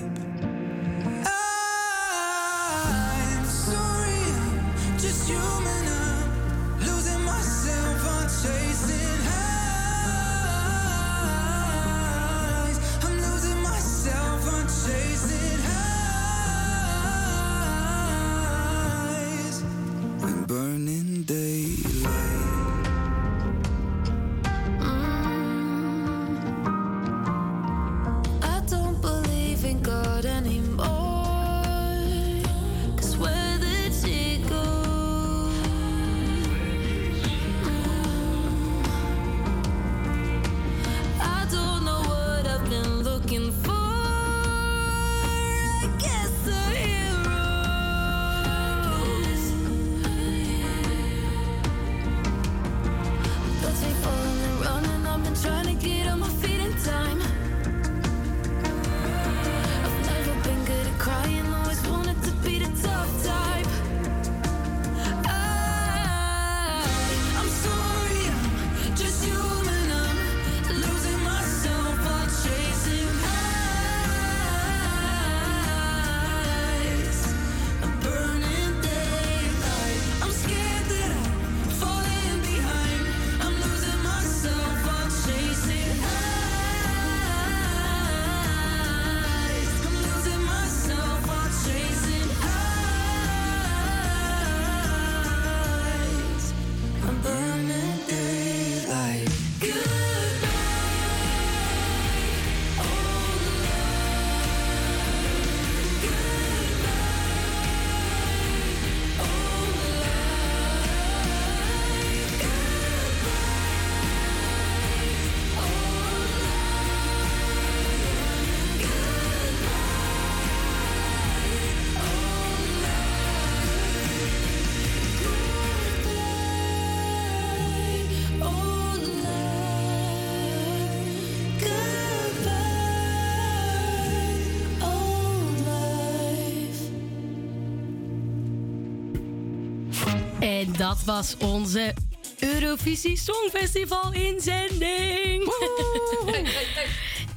Dat was onze Eurovisie Songfestival inzending.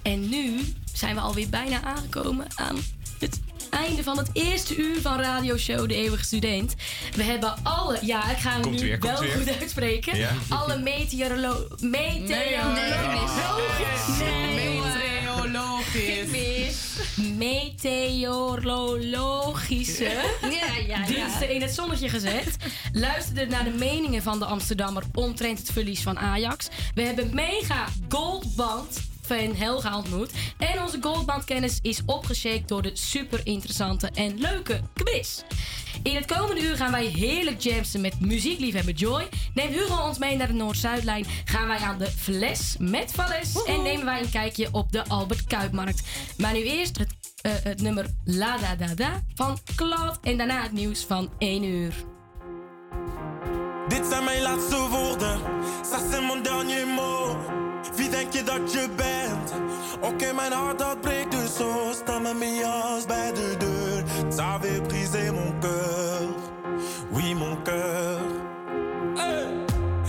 en nu zijn we alweer bijna aangekomen aan het einde van het eerste uur van radioshow De Eeuwige Student. We hebben alle, ja, ik ga hem Komt nu weer, wel weer. goed uitspreken. Ja. Alle meteorolo... Meteorologisch. Meteorologisch. Meteorologische Ja, ja, ja. diensten in het zonnetje gezet. Luisterde naar de meningen van de Amsterdammer omtrent het verlies van Ajax. We hebben mega goldband van Helga ontmoet. En onze goldbandkennis is opgeshakt door de super interessante en leuke quiz. In het komende uur gaan wij heerlijk jamsen met muziekliefhebber Joy. Neemt Hugo ons mee naar de Noord-Zuidlijn. Gaan wij aan de fles met Vales. En nemen wij een kijkje op de Albert Kuipmarkt. Maar nu eerst het, eh, het nummer La Da Da Da van Claude. En daarna het nieuws van 1 uur. Zijn mijn laatste woorden, ça c'est mon dernier mot. Denk je dat je bent? Oké, mijn hart dat breekt dus zo. Sta met mijn jas bij de. Ça avait brisé mon cœur, oui mon cœur. Hey.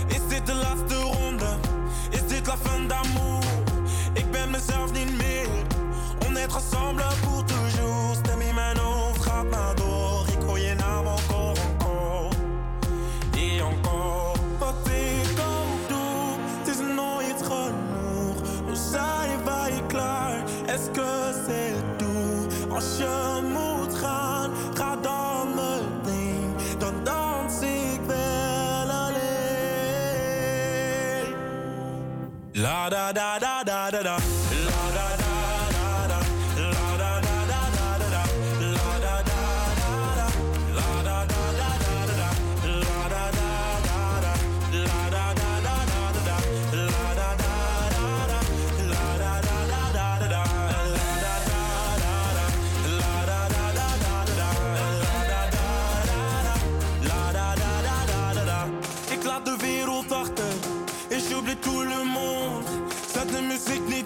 Is dit de laatste ronde? Is dit la fin d'amour? Ik ben mezelf niet meer. On est ensemble pour Als je moet gaan, ga dan meteen. Dan dans ik wel alleen. La da da da da da da.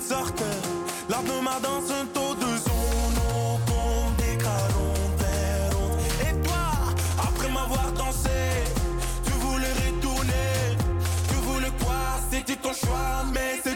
Zachter. Laat me maar dansen tot de zon opkomt. Ik ga rond en. Et toi, après m'avoir dansé, tu voulais retourner. Tu voulais quoi? C'était ton choix, mais c'est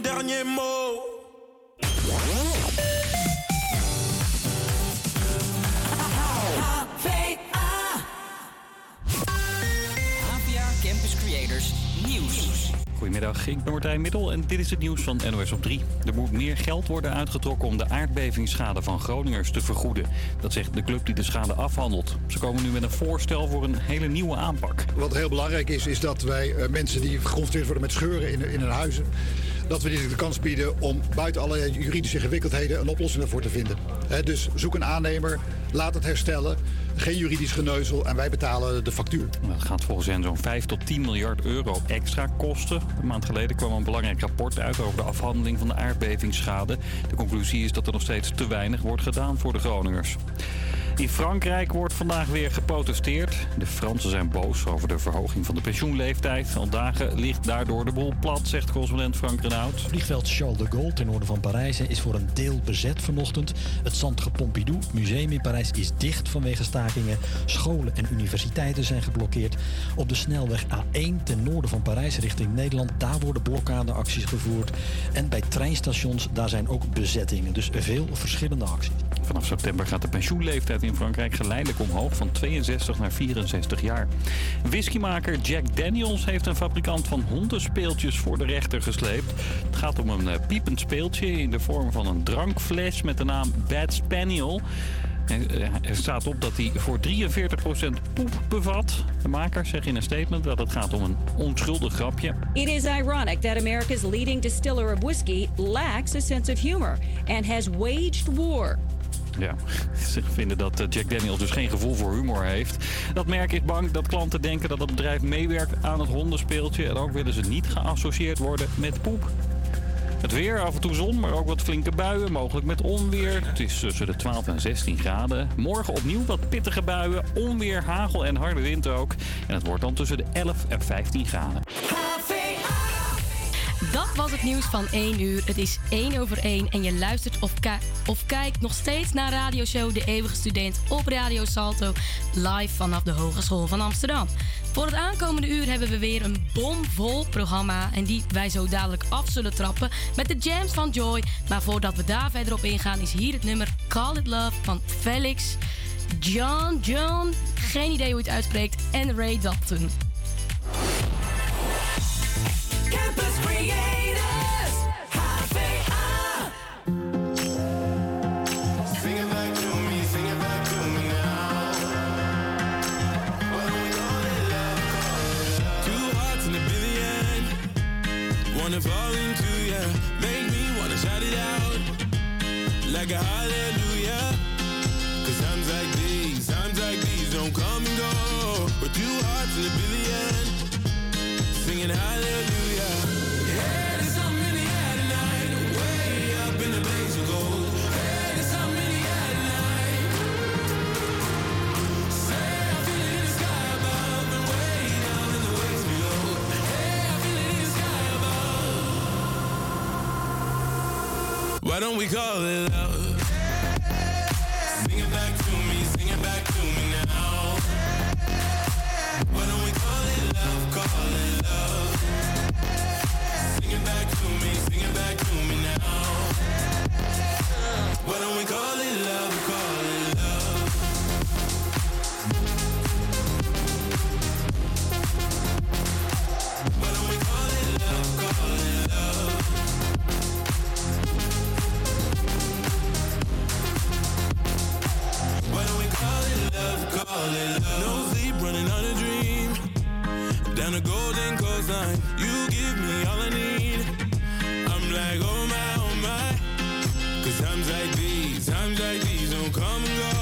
mon dernier mot. APA Campus Creators Nieuws. Goedemiddag, ik ben Martijn Middel en dit is het nieuws van NOS op 3. Er moet meer geld worden uitgetrokken om de aardbevingsschade van Groningers te vergoeden. Dat zegt de club die de schade afhandelt. Ze komen nu met een voorstel voor een hele nieuwe aanpak. Wat heel belangrijk is, is dat wij eh, mensen die geconfronteerd worden met scheuren in, in hun huizen, dat we die de kans bieden om buiten alle juridische gewikkeldheden een oplossing ervoor te vinden. Dus zoek een aannemer, laat het herstellen, geen juridisch geneuzel en wij betalen de factuur. Dat gaat volgens hen zo'n 5 tot 10 miljard euro extra kosten. Een maand geleden kwam een belangrijk rapport uit over de afhandeling van de aardbevingsschade. De conclusie is dat er nog steeds te weinig wordt gedaan voor de Groningers. In Frankrijk wordt vandaag weer geprotesteerd. De Fransen zijn boos over de verhoging van de pensioenleeftijd. Al dagen ligt daardoor de boel plat, zegt correspondent Frank Renaud. Vliegveld Charles de Gaulle ten noorden van Parijs is voor een deel bezet vanochtend. Het Centre Pompidou museum in Parijs is dicht vanwege stakingen. Scholen en universiteiten zijn geblokkeerd. Op de snelweg A1 ten noorden van Parijs richting Nederland, daar worden blokkadeacties gevoerd. En bij treinstations, daar zijn ook bezettingen. Dus veel verschillende acties. Vanaf september gaat de pensioenleeftijd in Frankrijk geleidelijk omhoog van 62 naar 64 jaar. Whiskymaker Jack Daniels heeft een fabrikant van hondenspeeltjes voor de rechter gesleept. Het gaat om een eh, piepend speeltje in de vorm van een drankfles met de naam Bad Spaniel. Eh, Er staat op dat hij voor 43% poep bevat. De makers zeggen in een statement dat het gaat om een onschuldig grapje. It is ironic that America's leading distiller of whiskey lacks a sense of humor and has waged war. Ja, ze vinden dat eh, Jack Daniels dus geen gevoel voor humor heeft. Dat merk is bang dat klanten denken dat het bedrijf meewerkt aan het hondenspeeltje. En ook willen ze niet geassocieerd worden met poep. Het weer, af en toe zon, maar ook wat flinke buien, mogelijk met onweer. Het is tussen de 12 en 16 graden. Morgen opnieuw wat pittige buien, onweer, hagel en harde wind ook. En het wordt dan tussen de 11 en 15 graden. Dat was het nieuws van 1 uur. Het is 1 over 1 en je luistert of, ki- of kijkt nog steeds naar radioshow De Eeuwige Student op Radio Salto. Live vanaf de Hogeschool van Amsterdam. Voor het aankomende uur hebben we weer een bomvol programma. En die wij zo dadelijk af zullen trappen met de jams van Joy. Maar voordat we daar verder op ingaan is hier het nummer Call It Love van Felix, John John, geen idee hoe je het uitspreekt, en Ray Dalton. Campus Creators, HVA. Ah. Sing it back to me, sing it back to me now. Two hearts in a billion. Wanna fall into ya. Make me wanna shout it out. Like a hallelujah. Why don't we call it love? Sing it back to me, sing it back to me now. Why don't we call it love, call it love? Sing it back to me, sing it back to me now. Why don't we call it love, call it love? No sleep, running on a dream. Down the golden coastline, you give me all I need. I'm like, oh my, oh my. Cause times like these, times like these don't come and go.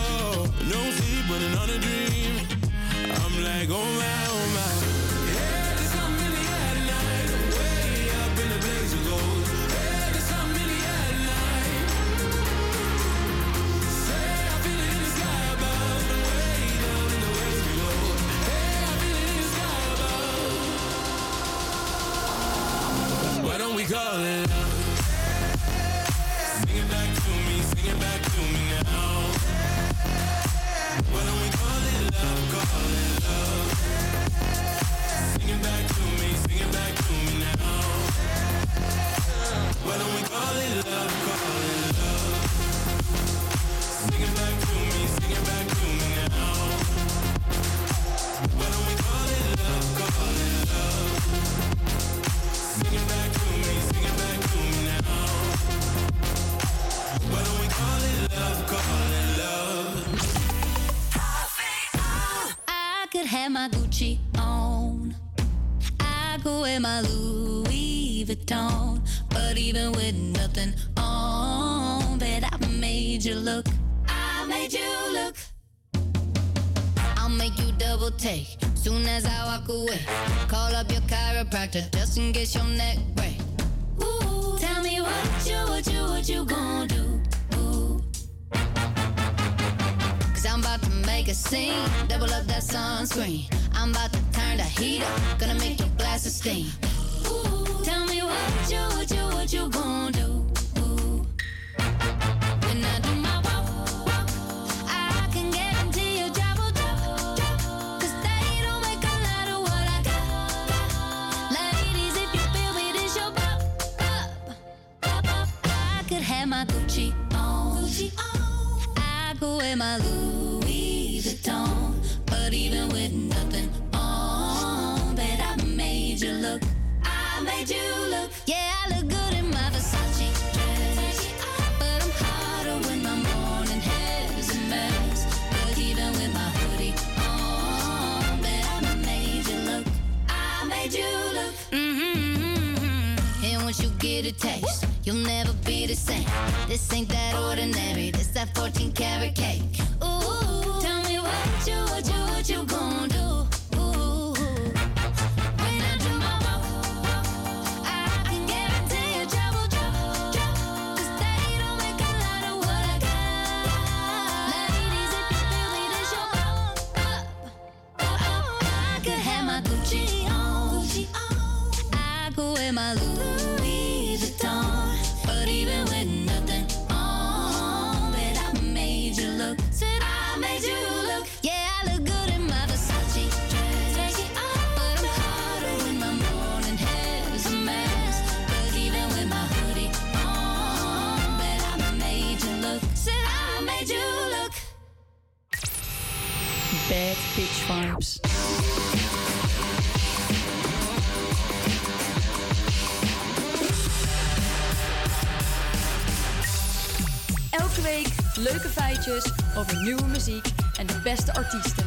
Over nieuwe muziek en de beste artiesten.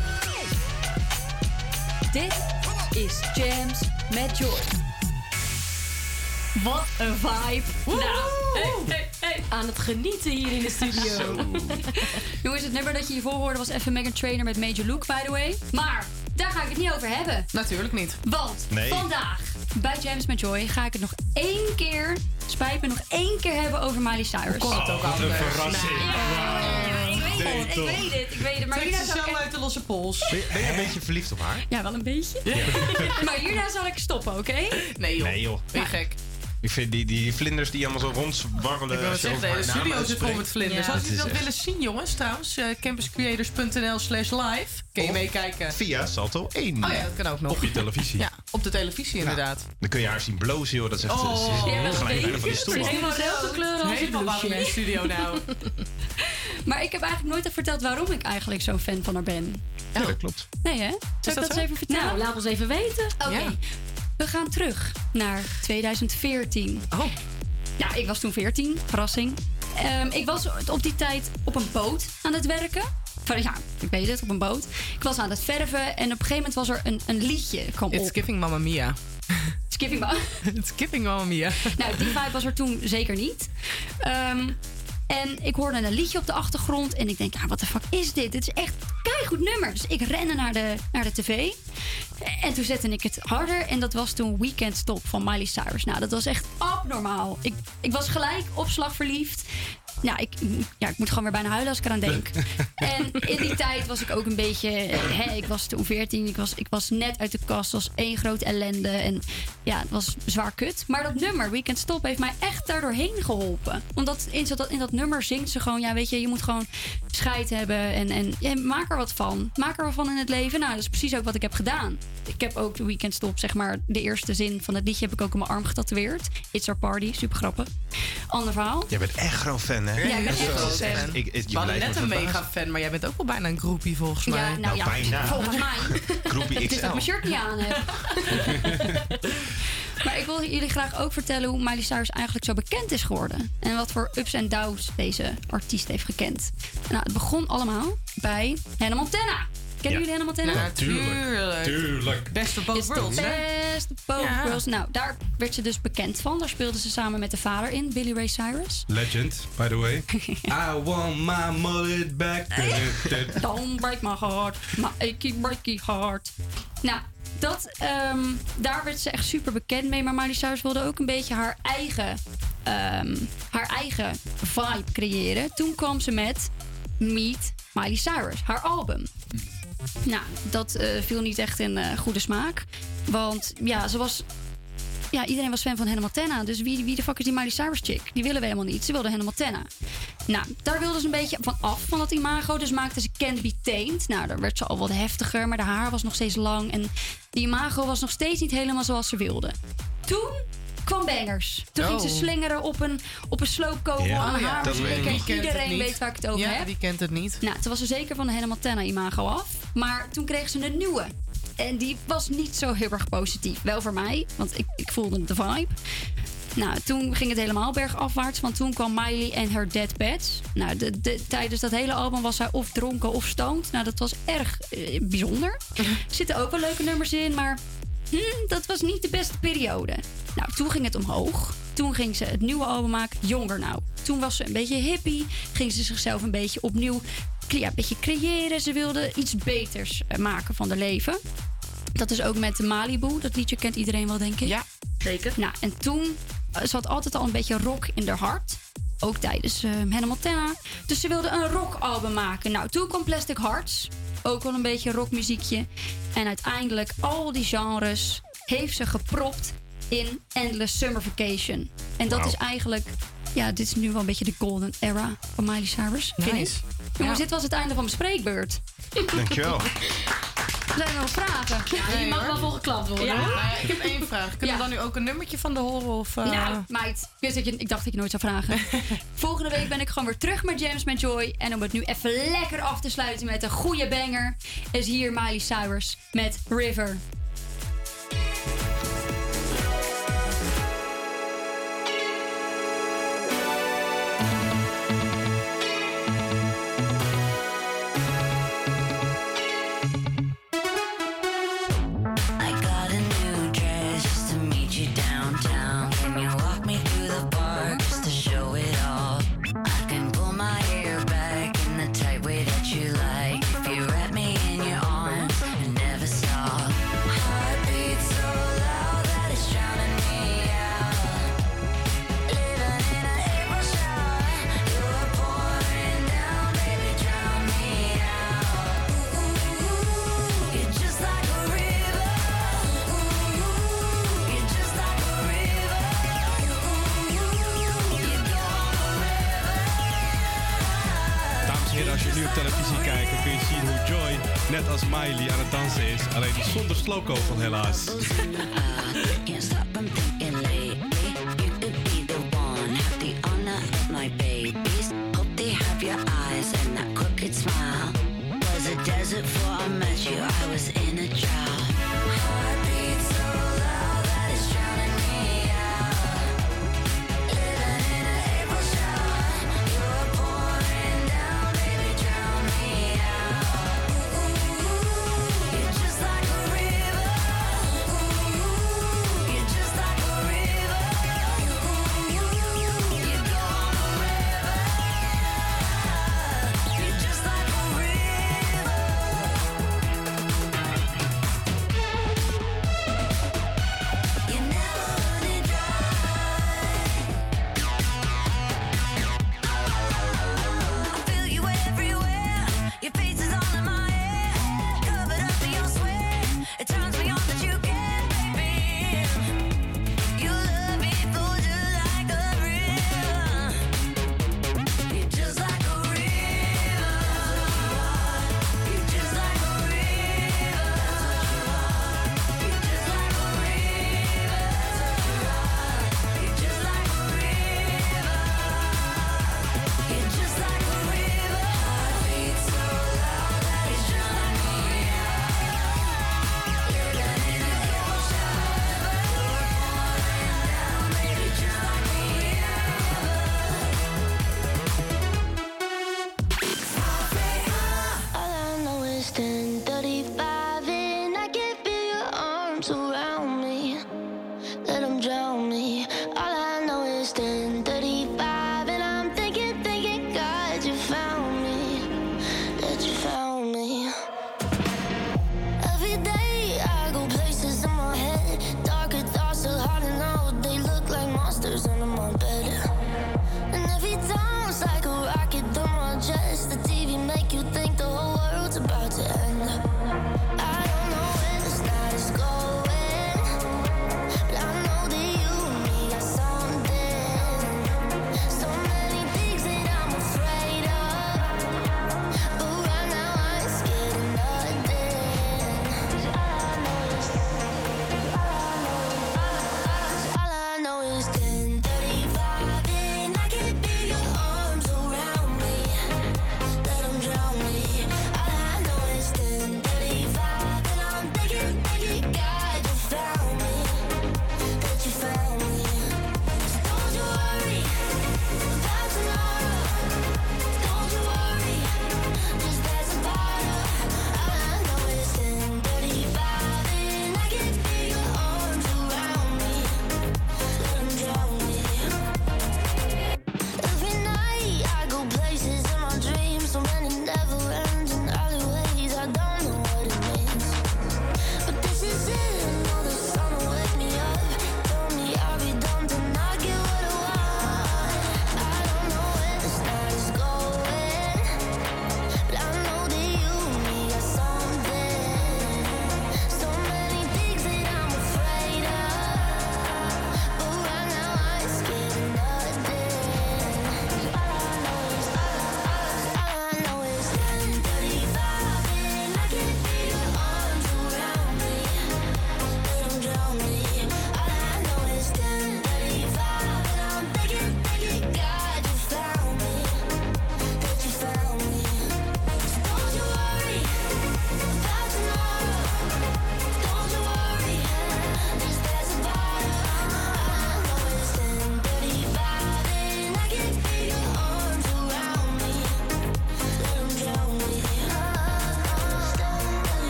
Dit is Jams met Joy. Wat een vibe. Nou, hey, hey, hey. aan het genieten hier in de studio. [LAUGHS] Jongens, het nummer dat je hiervoor hoorde was even Megan Trainer met Major Luke, by the way. Maar daar ga ik het niet over hebben. Natuurlijk niet. Want Nee. vandaag bij James met Joy ga ik het nog één keer, spijt me, nog één keer hebben over Miley Cyrus. kon het ook Oh, wat anders? een verrassing. Nee. Ik weet het, ik weet het, ik weet het. Maar Trekt hierna ze zal zo ik uit de losse pols. Ben je, ben je een beetje verliefd op haar? Ja, wel een beetje. [LAUGHS] maar hierna zal ik stoppen, oké? Nee joh. Nee joh. Ben je gek? Ik vind die, die vlinders die allemaal zo rondzwarrelen. Ik wil zeggen, de studio zit vol met vlinders. Ja. Als Het jullie is dat echt- willen zien, jongens, trouwens, uh, campuscreators.nl slash live. Kun je meekijken. Via Salto 1. Oh ja, dat kan ook nog. Op je televisie. Ja, op de televisie inderdaad. Dan kun je haar zien blozen, joh. Dat is echt... Oh. ze is Ja, gelijk bijna van die stoel. is af. helemaal dezelfde kleur als het Helemaal warm in de studio nou. [LAUGHS] Maar ik heb eigenlijk nooit verteld waarom ik eigenlijk zo'n fan van haar ben. Ja, dat klopt. Nee, hè? Zal ik dat, eens even vertellen? Nou, laat ons even weten. Oké. We gaan terug naar 2014. Oh. Ja, ik was toen 14. Verrassing. Ehm, ik was op die tijd op een boot aan het werken. Van, ja, ik weet het, op een boot. Ik was aan het verven en op een gegeven moment was er een, een liedje kwam It's op. giving Mamma Mia. Skipping Mamma. [LAUGHS] It's giving Mamma Mia. Nou, die vibe was er toen zeker niet. Ehm, en ik hoorde een liedje op de achtergrond. En ik denk, ja, wat de fuck is dit? Dit is echt goed nummer. Dus ik rende naar de, naar de tv. En toen zette ik het harder. En dat was toen Weekend Stop van Miley Cyrus. Nou, dat was echt abnormaal. Ik, ik was gelijk op verliefd. Nou, ik, ja, ik moet gewoon weer bijna huilen als ik eraan denk. [LAUGHS] En in die tijd was ik ook een beetje... Hè, ik was toen 14. Ik was, ik was net uit de kast. Was één grote ellende. En ja, het was zwaar kut. Maar dat nummer, Weekend Stop, heeft mij echt daardoorheen geholpen. Omdat in, dat, in dat nummer zingt ze gewoon... Ja, weet je, je moet gewoon scheid hebben. En, en ja, maak er wat van. Maak er wat van in het leven. Nou, dat is precies ook wat ik heb gedaan. Ik heb ook de Weekend Stop, zeg maar... De eerste zin van het liedje heb ik ook op mijn arm getatoeëerd. It's our party. Super grappig. Ander verhaal. Jij bent echt groot fan, hè? Ja, ik ben echt fan. Ik, ik, je We hadden blijft net een mega fan, maar jij bent ook wel bijna een groepie volgens mij. Ja, nou, ja, bijna. volgens mij. [LAUGHS] Groepie Het is dat ik mijn XL. shirt niet aan heb. [LAUGHS] maar ik wil jullie graag ook vertellen hoe Miley Cyrus eigenlijk zo bekend is geworden. En wat voor ups en downs deze artiest heeft gekend. Nou, het begon allemaal bij Hannah Montana. Kennen jullie Hannah Montana? Ja, natuurlijk. Tuurlijk. Best of both worlds, hè? best of both Ja. worlds. Nou, daar werd ze dus bekend van. Daar speelde ze samen met de vader in, Billy Ray Cyrus. Legend, by the way. [LAUGHS] I want my mullet back. [LAUGHS] Don't break my heart, my achy breaky heart. Nou, dat, ehm, daar werd ze echt super bekend mee. Maar Miley Cyrus wilde ook een beetje haar eigen, ehm, haar eigen vibe creëren. Toen kwam ze met Meet Miley Cyrus, haar album. Nou, dat eh, viel niet echt in eh, goede smaak. Want ja, ze was ja, iedereen was fan van Hannah Montana. Dus wie, wie de fuck is die Miley Cyrus chick? Die willen we helemaal niet. Ze wilden Hannah Montana. Nou, daar wilden ze een beetje van af, van dat imago. Dus maakten ze Can't Be Tamed. Nou, daar werd ze al wat heftiger. Maar de haar was nog steeds lang. En die imago was nog steeds niet helemaal zoals ze wilde. Toen kwam Bangers. Toen ging ze Oh. slingeren op een, op een sloopkogel Ja, aan ja, haar. dat weet ik. Iedereen niet? weet waar ik het over Ja, heb. wie kent het niet? Nou, toen was ze zeker van de Hannah Montana imago af. Maar toen kreeg ze een nieuwe. En die was niet zo heel erg positief. Wel voor mij, want ik, ik voelde de vibe. Nou, toen ging het helemaal bergafwaarts. Want toen kwam Miley en her Dead Pets. Nou, de, de, tijdens dat hele album was zij of dronken of stoned. Nou, dat was erg eh, bijzonder. [LAUGHS] Er zitten ook wel leuke nummers in, maar hm, dat was niet de beste periode. Nou, toen ging het omhoog. Toen ging ze het nieuwe album maken, Jonger Nou. Toen was ze een beetje hippie. Ging ze zichzelf een beetje opnieuw ja, een beetje creëren. Ze wilde iets beters eh, maken van haar leven. Dat is ook met Malibu. Dat liedje kent iedereen wel, denk ik. Ja, zeker. Nou, en toen... eh, ze had altijd al een beetje rock in haar hart. Ook tijdens eh Hannah Montana. Dus ze wilde een rockalbum maken. Nou, toen kwam Plastic Hearts. Ook wel een beetje rockmuziekje. En uiteindelijk al die genres heeft ze gepropt in Endless Summer Vacation. En dat is eigenlijk... Ja, dit is nu wel een beetje de golden era van Miley Cyrus. vind ik. Nice. Jongens, Ja. dit was het einde van mijn spreekbeurt. Dankjewel. [LAUGHS] Zijn er nog vragen? Ja, je mag wel voor geklapt worden. Ja. Maar ik heb één vraag. Kunnen we dan nu ook een nummertje van de horen? Of, eh? Nou, meid, ik, wist dat je, ik dacht dat je nooit zou vragen. [LAUGHS] Volgende week ben ik gewoon weer terug met James met Joy. En om het nu even lekker af te sluiten met een goede banger... is hier Miley Cyrus met River. Zonder slowkogel helaas.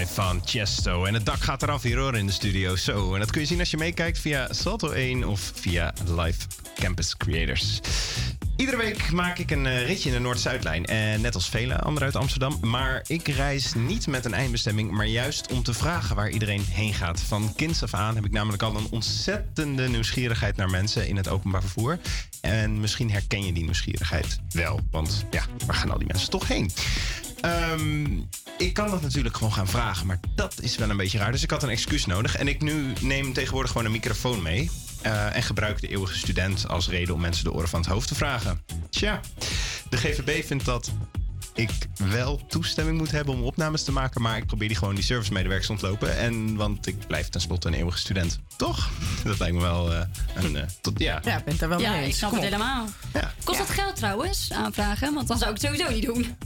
1035 van Chesto. En het dak gaat eraf hier hoor in de studio. Zo, en dat kun je zien als je meekijkt via Salto 1 of via Live Campus Creators. Iedere week maak ik een eh, ritje in de Noord-Zuidlijn. En net als vele anderen uit Amsterdam. Maar ik reis niet met een eindbestemming, maar juist om te vragen waar iedereen heen gaat. Van kinds af aan heb ik namelijk al een ontzettende nieuwsgierigheid naar mensen in het openbaar vervoer. En misschien herken je die nieuwsgierigheid wel. Want ja, waar gaan al die mensen toch heen? Ehm, ik kan dat natuurlijk gewoon gaan vragen, maar dat is wel een beetje raar. Dus ik had een excuus nodig. En ik nu neem tegenwoordig gewoon een microfoon mee. eh, en gebruik de eeuwige student als reden om mensen de oren van het hoofd te vragen. Tja, de GVB vindt dat ik wel toestemming moet hebben om opnames te maken. Maar ik probeer die gewoon die servicemedewerkers te ontlopen. En, want ik blijf tenslotte een eeuwige student. Toch? [LAUGHS] Dat lijkt me wel eh, een... eh, tot, ja. Ja, bent er wel Ja, mee eens. ik snap Kom het op. helemaal. Kost dat geld trouwens, aanvragen? Want dan zou ik het sowieso niet doen.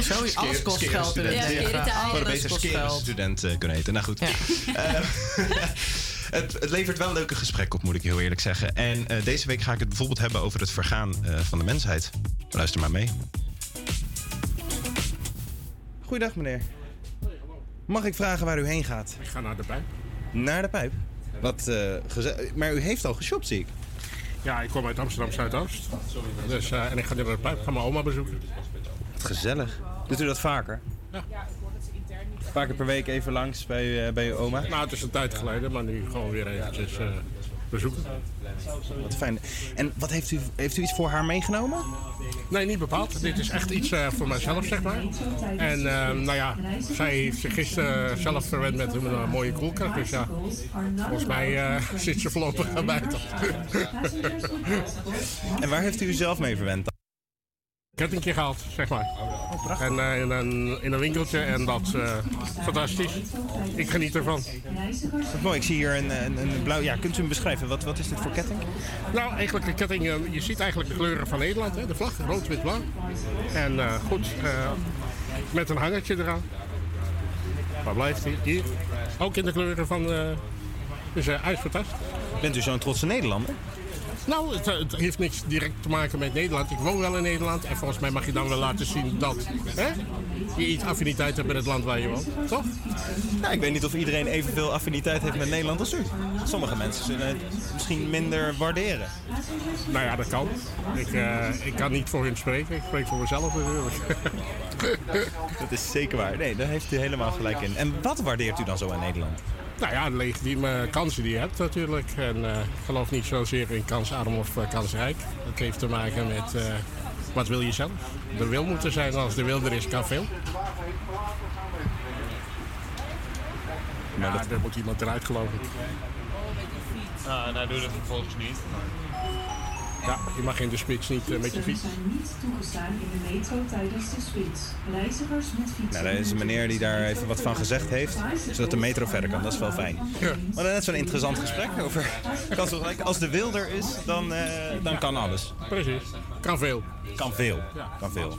[LAUGHS] Zo, alles kost geld. Ja, een Alles beter student eh, kunnen heten. Nou goed. [LAUGHS] Eh, het, het levert wel leuke gesprekken op, moet ik heel eerlijk zeggen. En eh, deze week ga ik het bijvoorbeeld hebben over het vergaan eh, van de mensheid. Luister maar mee. Goeiedag meneer. Mag ik vragen waar u heen gaat? Ik ga naar de pijp. Naar de pijp. Wat eh, geze- Maar u heeft al geshopt, zie ik. Ja, ik kom uit Amsterdam Zuidoost. Dus, eh, en ik ga nu naar de pijp. Ik ga mijn oma bezoeken. Wat gezellig. Doet u dat vaker? Ja. Een paar keer per week even langs bij, eh, bij uw oma? Nou, het is een tijd geleden, maar nu gewoon weer eventjes eh, bezoeken. Wat fijn. En wat heeft u, heeft u iets voor haar meegenomen? Nee, niet bepaald. Dit is echt iets eh, voor mijzelf, zeg maar. En eh, nou ja, zij heeft zich gisteren zelf verwend met een eh, mooie koelkast. Dus ja, volgens mij eh, [LAUGHS] zit ze voorlopig aan buiten. En waar heeft u uzelf mee verwend? Kettingje gehaald, zeg maar. En eh, in, een, in een winkeltje en dat is eh, fantastisch. Ik geniet ervan. Wat mooi, ik zie hier een, een, een blauw... Ja, kunt u hem beschrijven? Wat, wat is dit voor ketting? Nou, eigenlijk een ketting, eh, je ziet eigenlijk de kleuren van Nederland, hè? de vlag, rood, wit, blauw. En eh, goed, eh, met een hangertje eraan. Waar blijft hij? Hier. Ook in de kleuren van, eh dus uh, fantastisch. Bent u zo'n trotse Nederlander? Nou, het, het heeft niks direct te maken met Nederland. Ik woon wel in Nederland en volgens mij mag je dan wel laten zien dat hè, je iets affiniteit hebt met het land waar je woont. Toch? Nou, ik weet niet of iedereen evenveel affiniteit heeft met Nederland als u. Sommige mensen zullen het misschien minder waarderen. Nou ja, dat kan. Ik, eh, ik kan niet voor hun spreken. Ik spreek voor mezelf natuurlijk. [LAUGHS] Dat is zeker waar. Nee, daar heeft u helemaal gelijk in. En wat waardeert u dan zo aan Nederland? Nou ja, de legitieme kansen die je hebt natuurlijk. En eh, ik geloof niet zozeer in kansarm of eh, kansrijk. Dat heeft te maken met eh, wat wil je zelf. Er wil moeten zijn. Als de wil er is, kan veel. Maar ja, er moet iemand eruit geloof ik. Nou, nou doe dat vervolgens niet. Ja, je mag in de spits niet eh, met je fiets. niet toegestaan in de metro tijdens de spits. Reizigers met fietsen. Nou, er is een meneer die daar even wat van gezegd heeft, zodat de metro verder kan. Dat is wel fijn. Ja. Maar net zo'n interessant gesprek over. [LAUGHS] Als de wil er is, dan, eh, dan kan alles. Precies. Kan veel. Kan veel. Kan veel.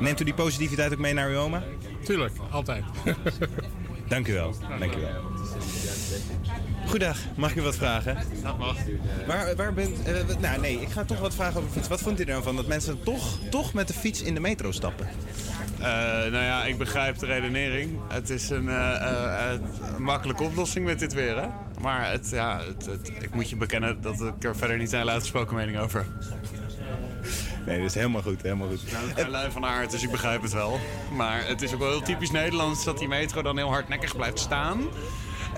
Neemt u die positiviteit ook mee naar uw oma? Tuurlijk, altijd. [LAUGHS] Dank u wel. Dank u wel. Goedendag, mag ik u wat vragen? Dat mag. Waar, waar bent... eh, nou nee, ik ga toch wat vragen over fiets. Wat vond u er nou van dat mensen toch, toch met de fiets in de metro stappen? Eh, nou ja, ik begrijp de redenering. Het is een, eh, een makkelijke oplossing met dit weer, hè? Maar het, ja, het, het- ik moet je bekennen dat ik er verder niet een uitgesproken mening over. Nee, dat is helemaal goed, helemaal goed. Nou, ik ben lui van aard, dus ik begrijp het wel. Maar het is ook wel heel typisch Nederlands dat die metro dan heel hardnekkig blijft staan.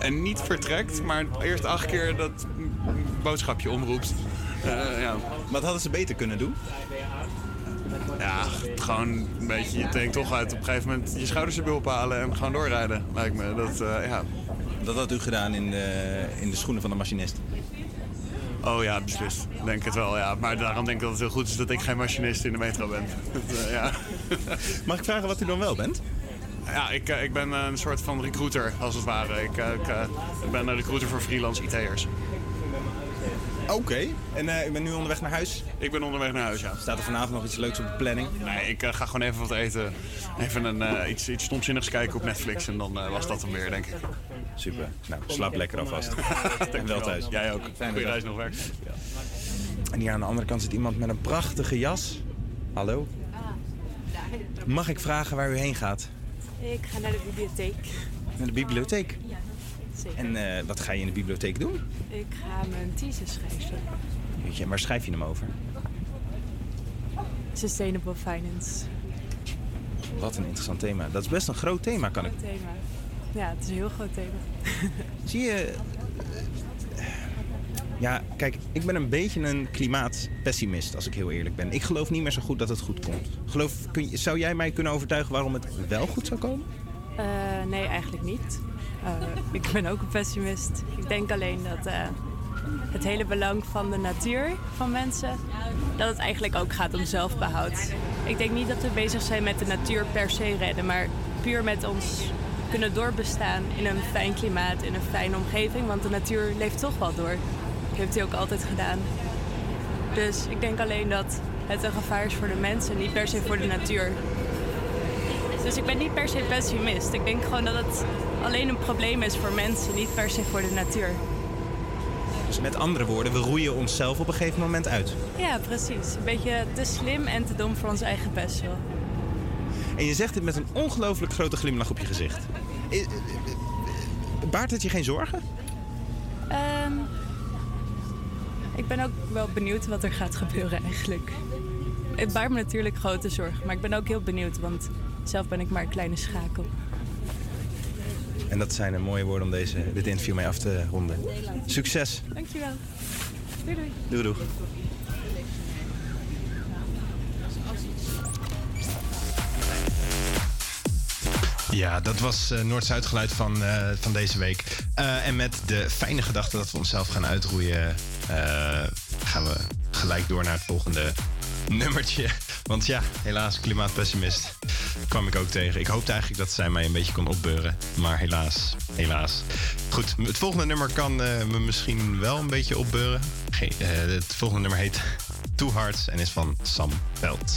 En niet vertrekt, maar eerst acht keer dat boodschapje omroept. Eh, ja. Wat hadden ze beter kunnen doen? Ja, gewoon een beetje je tank toch uit. Op een gegeven moment je schouders erbij ophalen en gewoon doorrijden, lijkt me. Dat, eh, ja. Dat had u gedaan in de, in de schoenen van de machinist. Oh ja, beslist. Denk het wel, ja. Maar daarom denk ik dat het heel goed is dat ik geen machinist in de metro ben. [LAUGHS] Dat, eh, ja. Mag ik vragen wat u dan wel bent? Ja, ik, eh, ik ben eh, een soort van recruiter, als het ware. Ik, eh, ik, ik ben een recruiter voor freelance IT'ers. Oké. En u bent nu onderweg naar huis? Ik ben onderweg naar huis, ja. Staat er vanavond nog iets leuks op de planning? Nee, ik ga gewoon even wat eten. Even een, iets, iets stomzinnigs kijken op Netflix en dan was dat hem weer, denk ik. Super. Nou, slaap lekker alvast. [LAUGHS] en wel thuis. Jij ook. Fijne Goeie dag. reis nog werk. En hier aan de andere kant zit iemand met een prachtige jas. Hallo. Mag ik vragen waar u heen gaat? Ik ga naar de bibliotheek. Naar de bibliotheek. Ja, zeker. En eh, wat ga je in de bibliotheek doen? Ik ga mijn thesis schrijven. Weet je, waar schrijf je hem over? Sustainable finance. Wat een interessant thema. Dat is best een groot thema, kan ik. Groot thema. Ja, het is een heel groot thema. [LAUGHS] Zie je. Kijk, ik ben een beetje een klimaatpessimist, als ik heel eerlijk ben. Ik geloof niet meer zo goed dat het goed komt. Geloof, kun zou jij mij kunnen overtuigen waarom het wel goed zou komen? Eh, nee, eigenlijk niet. Eh, ik ben ook een pessimist. Ik denk alleen dat eh, het hele belang van de natuur van mensen, dat het eigenlijk ook gaat om zelfbehoud. Ik denk niet dat we bezig zijn met de natuur per se redden, maar puur met ons kunnen doorbestaan in een fijn klimaat, in een fijne omgeving, want de natuur leeft toch wel door. Heeft hij ook altijd gedaan. Dus ik denk alleen dat het een gevaar is voor de mensen, niet per se voor de natuur. Dus ik ben niet per se pessimist. Ik denk gewoon dat het alleen een probleem is voor mensen, niet per se voor de natuur. Dus met andere woorden, we roeien onszelf op een gegeven moment uit. Ja, precies. Een beetje te slim en te dom voor ons eigen best wel. En je zegt dit met een ongelooflijk grote glimlach op je gezicht. Eh, eh, eh, Baart het je geen zorgen? Ehm, ik ben ook wel benieuwd wat er gaat gebeuren eigenlijk. Het baart me natuurlijk grote zorgen, maar ik ben ook heel benieuwd, want zelf ben ik maar een kleine schakel. En dat zijn een mooie woorden om deze, dit interview mee af te ronden. Succes. Dankjewel. Doei doei. Doei doei. Ja, dat was eh, Noord-Zuid geluid van, eh, van deze week. Eh, en met de fijne gedachte dat we onszelf gaan uitroeien, gaan we gelijk door naar het volgende [LAUGHS] nummertje. Want ja, helaas, klimaatpessimist kwam ik ook tegen. Ik hoopte eigenlijk dat zij mij een beetje kon opbeuren. Maar helaas, helaas. Goed, het volgende nummer kan eh, me misschien wel een beetje opbeuren. Eh, het volgende nummer heet [LAUGHS] Two Hearts en is van Sam Veld.